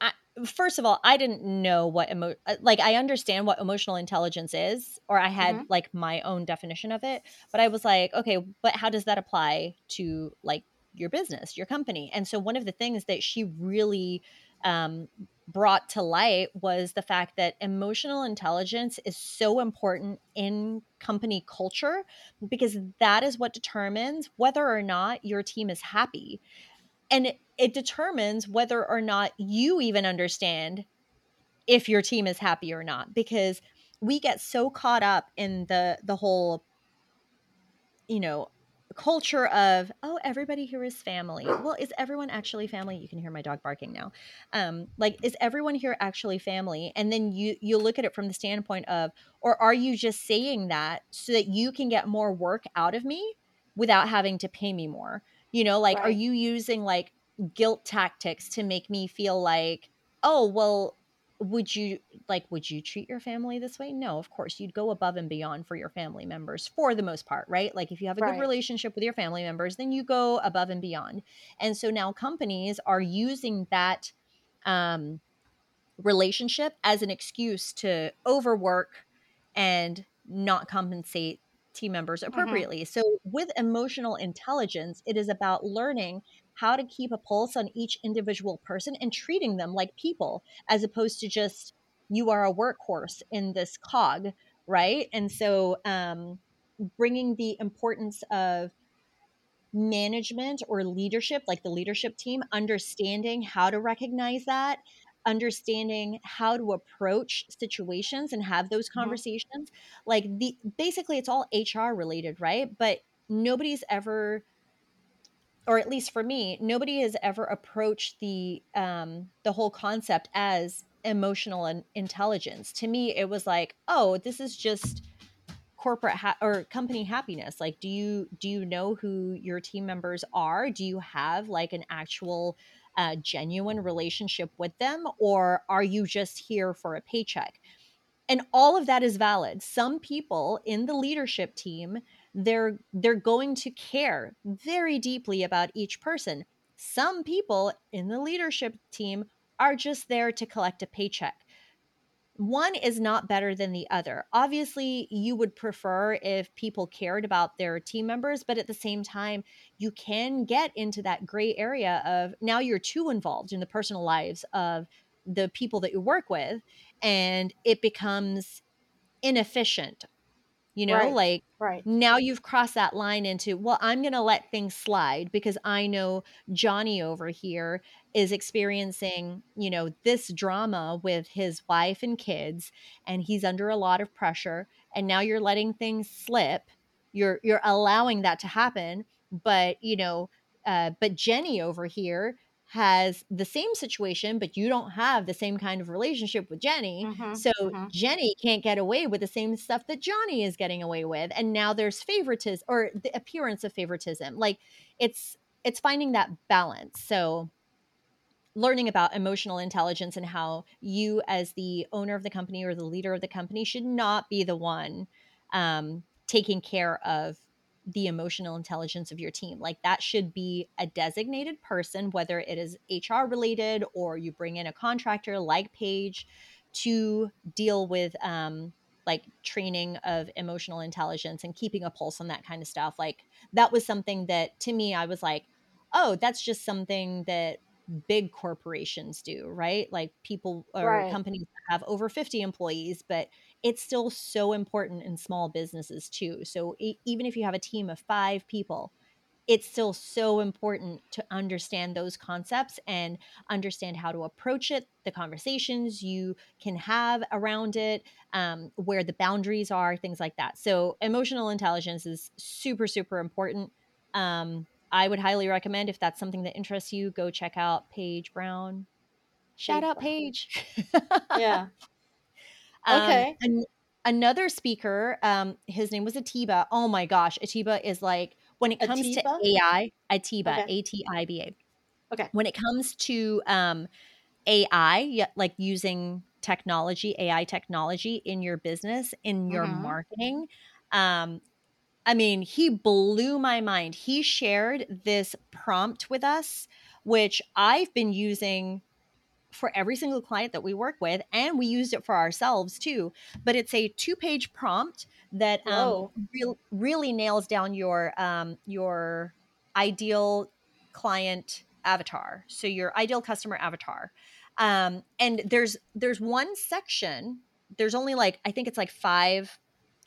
I, first of all, I didn't know what emo uh, like I understand what emotional intelligence is, or I had Mhm. like my own definition of it, but I was like, okay, but how does that apply to like your business, your company? And so one of the things that she really um, brought to light was the fact that emotional intelligence is so important in company culture because that is what determines whether or not your team is happy. And it, it determines whether or not you even understand if your team is happy or not because we get so caught up in the the whole you know culture of oh everybody here is family. Well is everyone actually family? You can hear my dog barking now. Um like is everyone here actually family? And then you you look at it from the standpoint of or are you just saying that so that you can get more work out of me without having to pay me more? You know like are you using like guilt tactics to make me feel like oh well would you like would you treat your family this way no of course you'd go above and beyond for your family members for the most part right like if you have a Right. good relationship with your family members then you go above and beyond and so now companies are using that um relationship as an excuse to overwork and not compensate team members appropriately. So, with emotional intelligence, it is about learning how to keep a pulse on each individual person and treating them like people as opposed to just you are a workhorse in this cog, right? And so, um, bringing the importance of management or leadership, like the leadership team, understanding how to recognize that, understanding how to approach situations and have those Mhm. conversations. Like the basically it's all HR related, right? But nobody's ever or at least for me, nobody has ever approached the um the whole concept as emotional and intelligence. To me, it was like, oh, this is just corporate ha- or company happiness. Like do you do you know who your team members are? Do you have like an actual uh, genuine relationship with them or are you just here for a paycheck? And all of that is valid. Some people in the leadership team they're they're going to care very deeply about each person some people in the leadership team are just there to collect a paycheck one is not better than the other. Obviously, you would prefer if people cared about their team members, but at the same time, you can get into that gray area of now you're too involved in the personal lives of the people that you work with, and it becomes inefficient. You know, Right. like Right. now you've crossed that line into, well, I'm going to let things slide because I know Johnny over here is experiencing, you know, this drama with his wife and kids and he's under a lot of pressure and now you're letting things slip. You're you're allowing that to happen, but, you know, uh but Jenny over here has the same situation, but you don't have the same kind of relationship with Jenny. Mhm, So mhm. Jenny can't get away with the same stuff that Johnny is getting away with. And now there's favoritism or the appearance of favoritism. Like it's it's finding that balance. So learning about emotional intelligence and how you as the owner of the company or the leader of the company should not be the one um, taking care of the emotional intelligence of your team like that should be a designated person whether it is hr related or you bring in a contractor like paige to deal with um, like training of emotional intelligence and keeping a pulse on that kind of stuff like that was something that to me i was like oh that's just something that big corporations do, right? Like people or Right. companies have over 50 employees, but it's still so important in small businesses too. So e- even if you have a team of 5 people, it's still so important to understand those concepts and understand how to approach it, the conversations you can have around it, um, where the boundaries are, things like that. So, emotional intelligence is super, super important. Um, I would highly recommend if that's something that interests you, go check out Paige Brown. Shout Paige out Brown. Paige. Yeah. Um, Okay. an- another speaker, um, his name was Atiba. Oh my gosh, Atiba is like when it comes Atiba? to AI, Atiba, A T I B A. Okay. When it comes to um, AI, like using technology, AI technology in your business, in your Mhm. marketing, um, I mean, he blew my mind. He shared this prompt with us, which I've been using for every single client that we work with, and we used it for ourselves too. But it's a two-page prompt that um, real, really nails down your um, your ideal client avatar, so your ideal customer avatar. Um, and there's there's one section. There's only like I think it's like five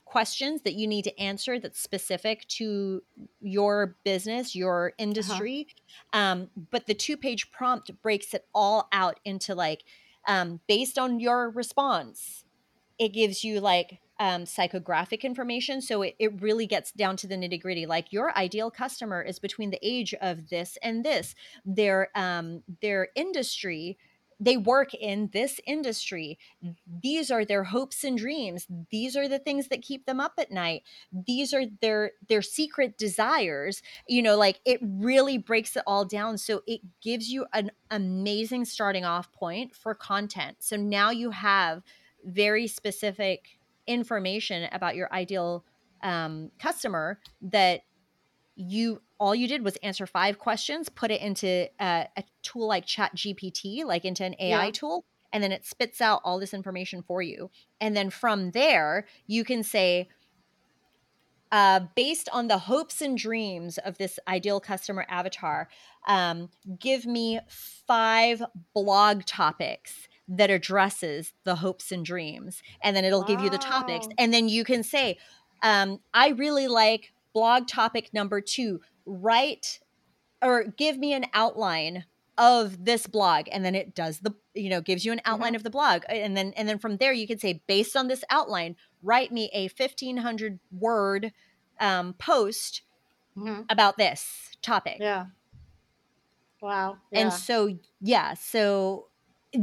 questions that you need to answer that's specific to your business, your industry. Um, but the two page prompt breaks it all out into like, um, based on your response, it gives you like um, psychographic information. So it, it really gets down to the nitty gritty. Like your ideal customer is between the age of this and this. Their um, their industry, they work in this industry. These are their hopes and dreams. These are the things that keep them up at night. These are their their secret desires. You know, like it really breaks it all down. So it gives you an amazing starting off point for content. So now you have very specific information about your ideal um, customer that you all you did was answer five questions put it into a, a tool like chat gpt like into an ai Yeah. tool and then it spits out all this information for you and then from there you can say uh, based on the hopes and dreams of this ideal customer avatar, um, give me five blog topics that addresses the hopes and dreams, and then it'll give you the topics, and then you can say, um, "I really like blog topic number two. Write or give me an outline." of this blog and then it does the you know gives you an outline of the blog and then and then from there you can say based on this outline write me a 1500 word um, post Mhm. about this topic. Yeah. Wow. Yeah. And so, yeah, so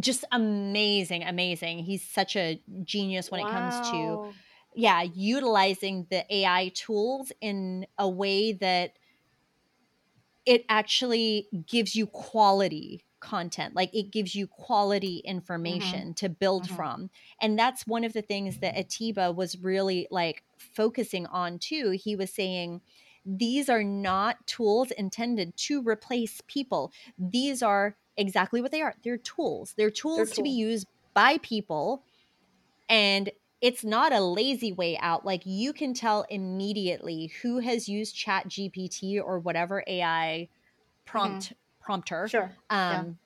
just amazing, amazing. He's such a genius when it comes to, yeah, utilizing the AI tools in a way that it actually gives you quality content like it gives you quality information to build Mhm. from and that's one of the things that atiba was really like focusing on too. He was saying these are not tools intended to replace people. These are exactly what they are. They're tools. They're tools to be used by people and it's not a lazy way out like you can tell immediately who has used chat gpt or whatever ai prompt prompter Sure. Yeah. um,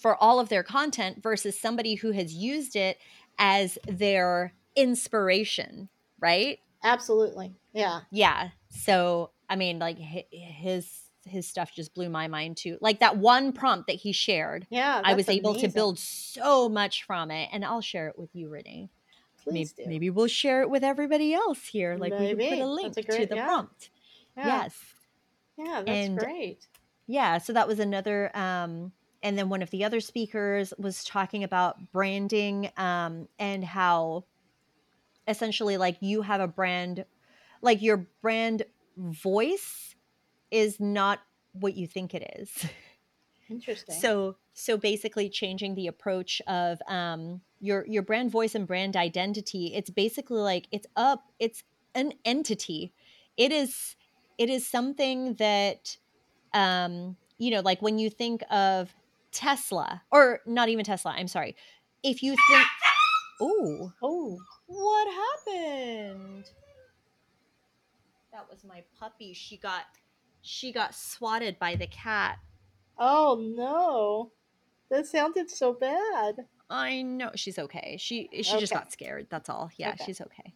for all of their content versus somebody who has used it as their inspiration right Absolutely. Yeah. yeah so i mean like his his stuff just blew my mind too like that one prompt that he shared Yeah. i was able to build so much from it and i'll share it with you renee maybe, do. maybe we'll share it with everybody else here like we could Maybe. put a link a to the yeah. prompt Yeah. yes Yeah. That's And- great. yeah so that was another um and then one of the other speakers was talking about branding um, and how essentially like you have a brand like your brand voice is not what you think it is Interesting. so so basically changing the approach of um your your brand voice and brand identity it's basically like it's up it's an entity. It is it is something that um you know like when you think of tesla or not even tesla i'm sorry. If you think oh oh, what happened? That was my puppy. She got she got swatted by the cat. Oh no, that sounded so bad. I know she's okay. She she just got scared. That's all. Yeah, Okay. she's okay.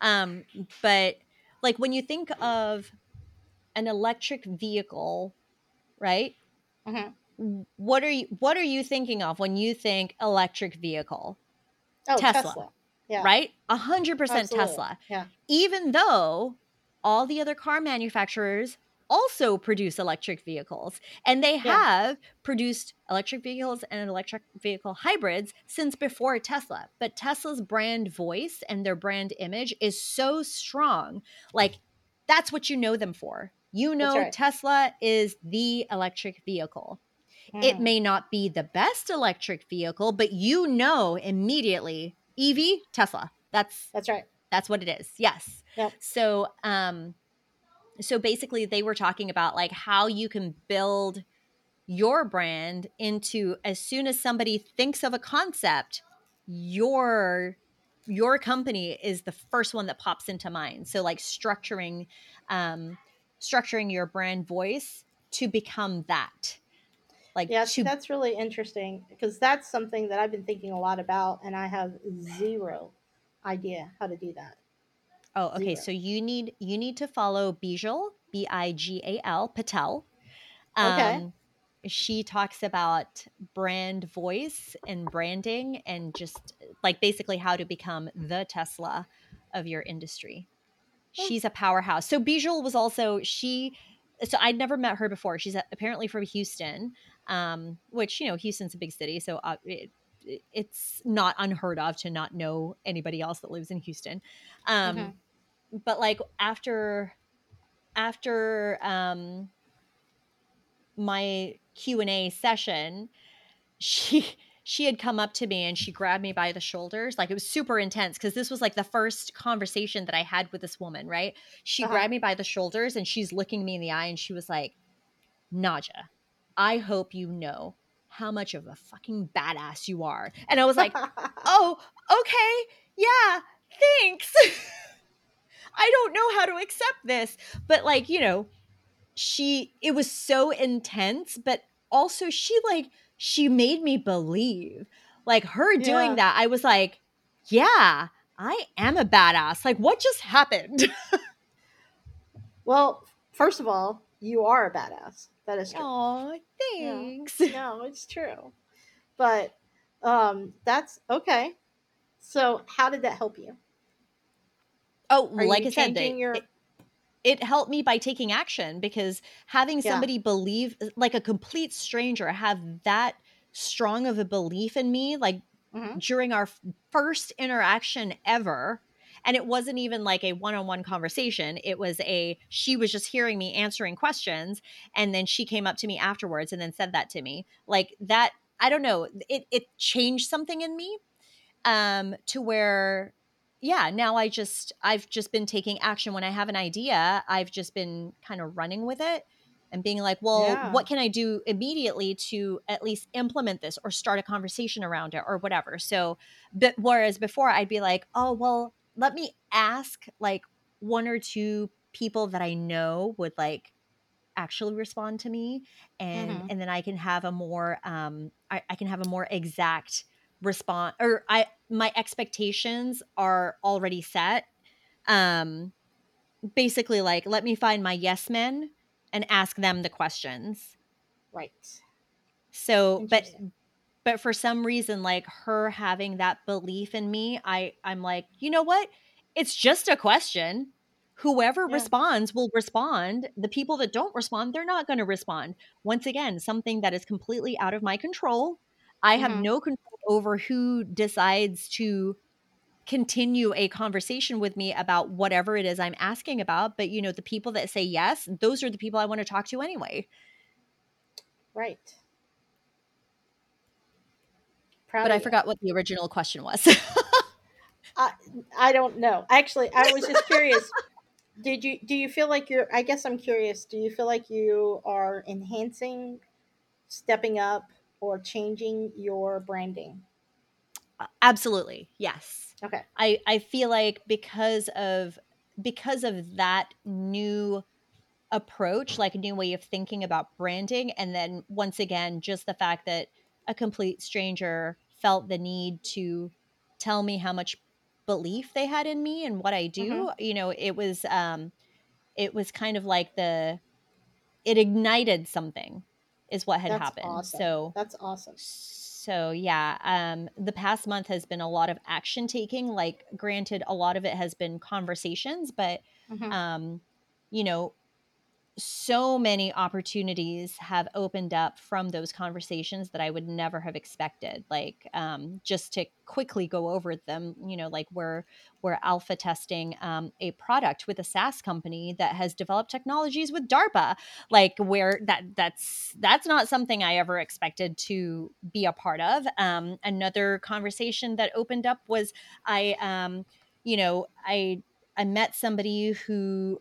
Um, but like when you think of an electric vehicle, right? Mhm. W- What are you What are you thinking of when you think electric vehicle? Oh, Tesla. Tesla. Yeah. Right? A hundred percent Absolutely. Tesla. Yeah. Even though all the other car manufacturers also produce electric vehicles and they Yeah. have produced electric vehicles and electric vehicle hybrids since before Tesla. But Tesla's brand voice and their brand image is so strong. Like that's what you know them for. You know right. Tesla is the electric vehicle. It Mhm. may not be the best electric vehicle, but you know immediately EV Tesla. That's That's right. that's what it is. Yes. Yep. So um so basically they were talking about like how you can build your brand into as soon as somebody thinks of a concept, your your company is the first one that pops into mind. So like structuring um structuring your brand voice to become that. Like Yeah, to that's really interesting because that's something that I've been thinking a lot about, and I have zero idea how to do that. Oh, okay. Zero. So you need you need to follow Bijal, B I G A L Patel. Okay. Um, she talks about brand voice and branding and just like basically how to become the Tesla of your industry. She's a powerhouse. So Bijal was also she. So I'd never met her before. She's apparently from Houston, um, which you know Houston's a big city, so uh, it- it's not unheard of to not know anybody else that lives in Houston. Um, Mhm. But like after after um, my Q and A session, she she had come up to me and she grabbed me by the shoulders. Like it was super intense because this was like the first conversation that I had with this woman. Right? She Uh-huh. grabbed me by the shoulders and she's looking me in the eye and she was like, "Nadja, I hope you know." How much of a fucking badass you are. And I was like, oh, okay, yeah, thanks. I don't know how to accept this. But like, you know, she it was so intense, but also she like she made me believe. Like her doing Yeah. that, I was like, yeah, I am a badass. Like what just happened? well, first of all, you are a badass. That is true. Oh, thanks. no, it's true. But um, that's okay. So, how did that help you? Oh, Are like you I said, they, your? it, it helped me by taking action because having Yeah. somebody believe like a complete stranger have that strong of a belief in me like Mhm. during our first interaction ever and it wasn't even like a one-on-one conversation. It was a she was just hearing me answering questions and then she came up to me afterwards and then said that to me. Like that i don't know it it changed something in me um to where yeah now i just i've just been taking action. When i have an idea i've just been kind of running with it and being like well Yeah. what can i do immediately to at least implement this or start a conversation around it or whatever? So but whereas before i'd be like oh well let me ask like one or two people that i know would like actually respond to me and Mhm. and then i can have a more um I, I can have a more exact response or i my expectations are already set um basically like let me find my yes men and ask them the questions Right. so but. But for some reason like her having that belief in me i i'm like you know what it's just a question whoever Yeah. responds will respond. The people that don't respond, they're not going to respond. Once again, something that is completely out of my control. I have Mhm. no control over who decides to continue a conversation with me about whatever it is I'm asking about. But, you know, the people that say yes, those are the people I want to talk to anyway. Right. Proud But I forgot what the original question was. Uh, I don't know. Actually, I was just curious. Did you do you feel like you're I guess I'm curious. Do you feel like you are enhancing, stepping up or changing your branding? Absolutely. Yes. Okay. I I feel like because of because of that new approach, like a new way of thinking about branding and then once again just the fact that a complete stranger felt the need to tell me how much belief they had in me and what I do, Mhm. you know, it was um it was kind of like the it ignited something is what had That's happened. awesome. So That's awesome. so yeah, um, the past month has been a lot of action taking. Like, granted, a lot of it has been conversations, but Mhm. um, you know, so many opportunities have opened up from those conversations that I would never have expected. Like, um, just to quickly go over them, you know, like we're we're alpha testing um, a product with a SaaS company that has developed technologies with DARPA. Like, where that that's that's not something I ever expected to be a part of. Um, another conversation that opened up was I, um, you know, I I met somebody who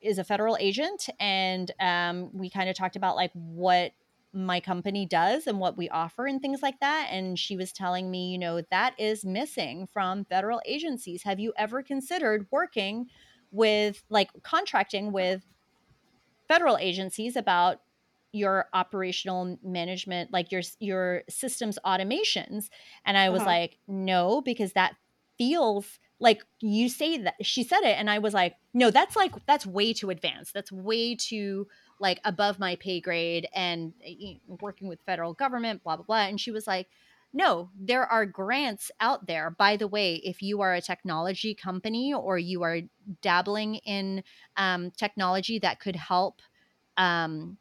is a federal agent and um, we kind of talked about like what my company does and what we offer and things like that and she was telling me you know that is missing from federal agencies have you ever considered working with like contracting with federal agencies about your operational management like your your systems automations and i was Uh-huh. like no because that feels like you say that she said it and i was like no that's like that's way too advanced. That's way too like above my pay grade and uh, y- working with federal government blah blah blah. And she was like no there are grants out there. By the way if you are a technology company or you are dabbling in um, technology that could help um,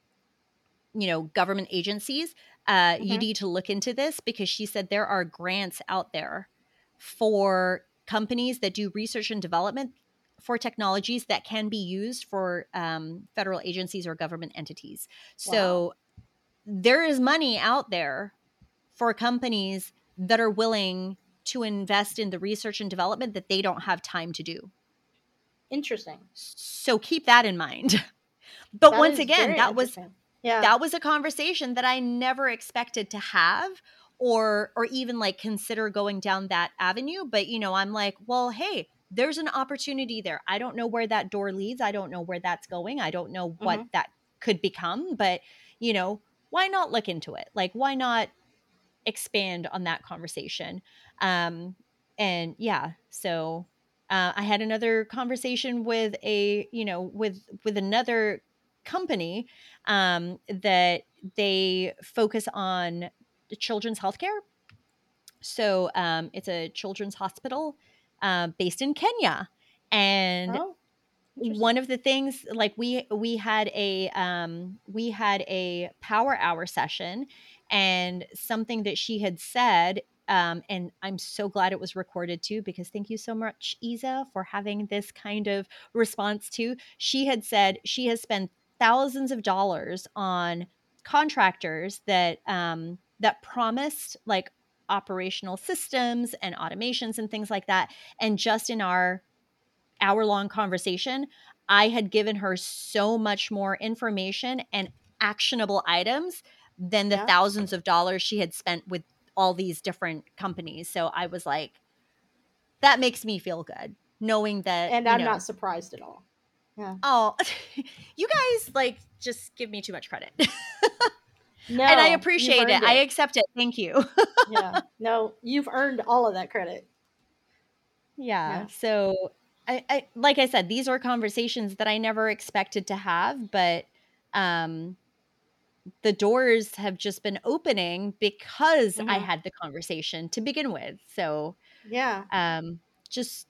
you know government agencies uh, you Mhm. need to look into this because she said there are grants out there for companies that do research and development for technologies that can be used for um, federal agencies or government entities. So there is money out there for companies that are willing to invest in the research and development that they don't have time to do. Interesting. so keep that in mind. But That once again that was yeah. that was a conversation that I never expected to have or or even like consider going down that avenue but you know I'm like well hey there's an opportunity there. I don't know where that door leads. I don't know where that's going. I don't know what Mhm. that could become but you know why not look into it? Like why not expand on that conversation? Um and yeah so uh, i had another conversation with a you know with with another company um that they focus on children's healthcare. So um it's a children's hospital uh, based in kenya. And oh, one of the things like we we had a um we had a power hour session and something that she had said um and i'm so glad it was recorded too because thank you so much isa for having this kind of response too. She had said she has spent thousands of dollars on contractors that um that promised like operational systems and automations and things like that and just in our hour long conversation, I had given her so much more information and actionable items than the Yeah. thousands of dollars she had spent with all these different companies. So I was like, that makes me feel good knowing that. and I'm know, not surprised at all. Yeah. Oh, you guys like just give me too much credit. No, and I appreciate it. earned I accept it. Thank you. yeah. No, you've earned all of that credit. Yeah. Yeah. So I, I like I said, these are conversations that I never expected to have, but um the doors have just been opening because I Mhm. had the conversation to begin with. So Yeah. um just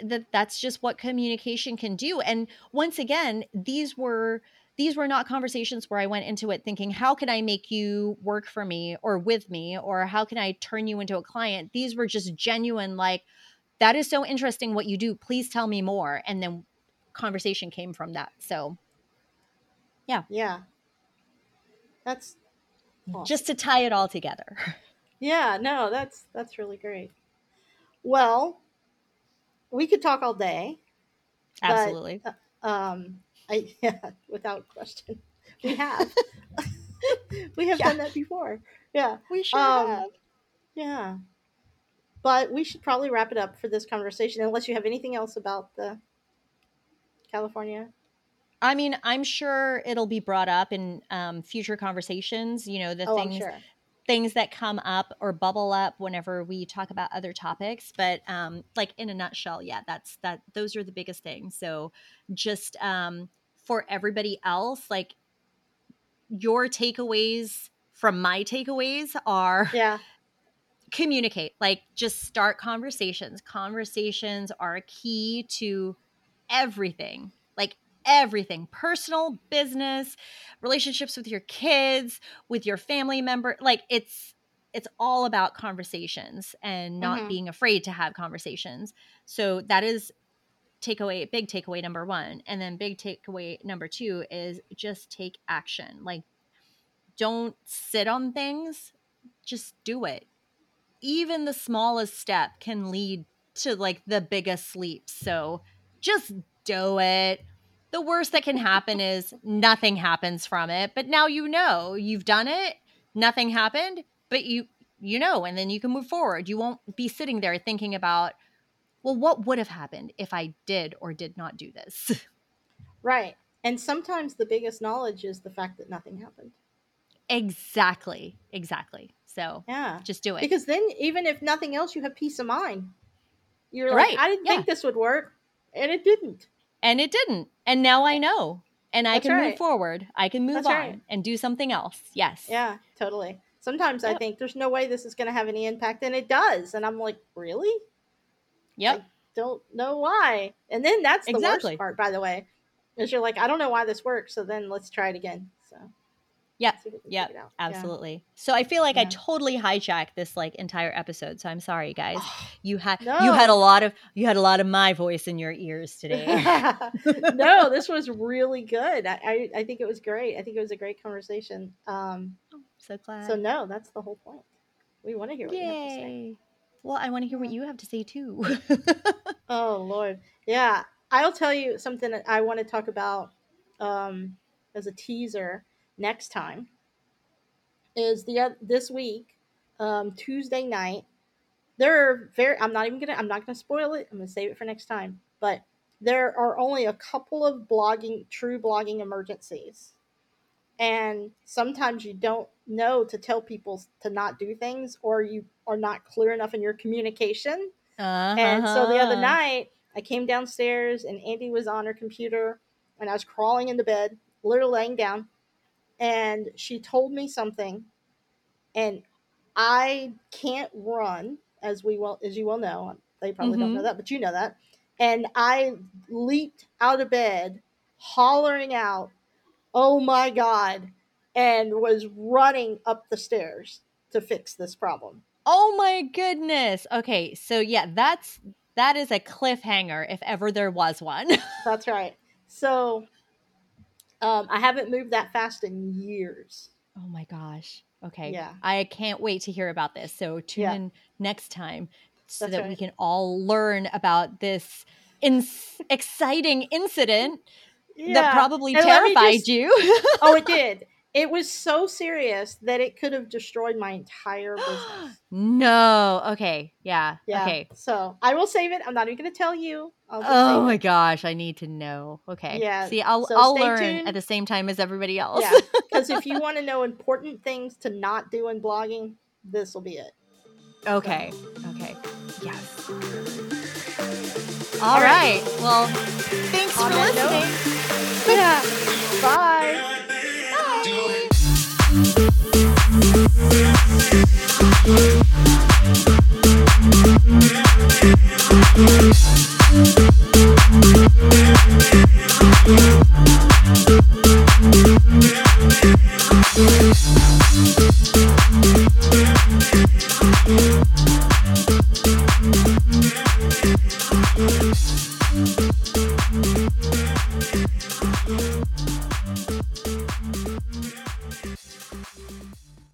that that's just what communication can do. And once again, these were these were not conversations where I went into it thinking, how can I make you work for me or with me, or how can I turn you into a client? These were just genuine, like, that is so interesting what you do. Please tell me more. And then conversation came from that. So, yeah. Yeah. That's awesome. just to tie it all together. Yeah, no, that's that's really great. Well, we could talk all day. but, Absolutely. uh, um, I yeah, without question, we have. we have Yeah. done that before. Yeah, We sure um, have. yeah. But we should probably wrap it up for this conversation, unless you have anything else about the California. I mean, I'm sure it'll be brought up in um, future conversations. You know, the oh, things sure. things that come up or bubble up whenever we talk about other topics. But um, like in a nutshell, yeah, that's that. Those are the biggest things. So just um, for everybody else, like your takeaways from my takeaways are Yeah, communicate like just start conversations. Conversations are key to everything like everything. Personal business relationships with your kids with your family member like it's it's all about conversations and not Mhm. being afraid to have conversations. So that is takeaway big takeaway number 1 and then big takeaway number 2 is just take action like don't sit on things just do it even the smallest step can lead to like the biggest leaps. So just do it. The worst that can happen is nothing happens from it, but now you know you've done it, nothing happened, but you you know and then you can move forward. You won't be sitting there thinking about well what would have happened if I did or did not do this. right. And sometimes the biggest knowledge is the fact that nothing happened. exactly. Exactly. So Yeah. just do it. Because then, even if nothing else, you have peace of mind. You're like, Right, I didn't yeah. think this would work, and it didn't. and it didn't. And now I know. And I That's can move forward. I can move That's on right. and do something else. Yes. Yeah, totally. Sometimes I think there's no way this is going to have any impact, and it does. And I'm like, really? Yep. Don't know why. And then that's the Exactly. worst part, by the way, is you're like, I don't know why this works, so then let's try it again. So Yep. if Yep. figure. Yeah. Absolutely. So I feel like I totally hijacked this like entire episode. So I'm sorry, guys. You had No. you had a lot of you had a lot of my voice in your ears today. no, this was really good. I, I, I think it was great. I think it was a great conversation. Um, so glad. so no, that's the whole point. We want to hear what you have to say. Well, I want to hear what you have to say too. Oh Lord, yeah. I'll tell you something that I want to talk about um, as a teaser next time. Is the this week, um, Tuesday night. There are very. I'm not even gonna. I'm not gonna spoil it. I'm gonna save it for next time. But there are only a couple of blogging, true blogging emergencies, and sometimes you don't know to tell people to not do things, or you are not clear enough in your communication. And so the other Uh-huh. night, I came downstairs and Andy was on her computer and I was crawling into bed, literally laying down. And she told me something, and I can't run, as we will, as you will know. They probably don't Mhm. know that, but you know that. And I leaped out of bed, hollering out, "Oh my god!" And was running up the stairs to fix this problem. Oh my goodness. Okay, so yeah, that's that is a cliffhanger if ever there was one. That's right. So um, I haven't moved that fast in years. oh my gosh. Okay. Yeah. I can't wait to hear about this. So tune Yeah. in next time so That's that we can all learn about this ins- exciting incident that probably And terrified just- you. oh, it did. It was so serious that it could have destroyed my entire business. no. Okay. Yeah. Yeah. Okay. So I will save it. I'm not even going to tell you. I'll Oh my it. gosh, I need to know. Okay. Yeah, See, I'll so I'll learn tuned. at the same time as everybody else. Yeah. Because if you want to know important things to not do in blogging, this will be it. Okay. Okay. Yes. All All right. right. Well, thanks On for note- listening. Yeah. Bye. Bye.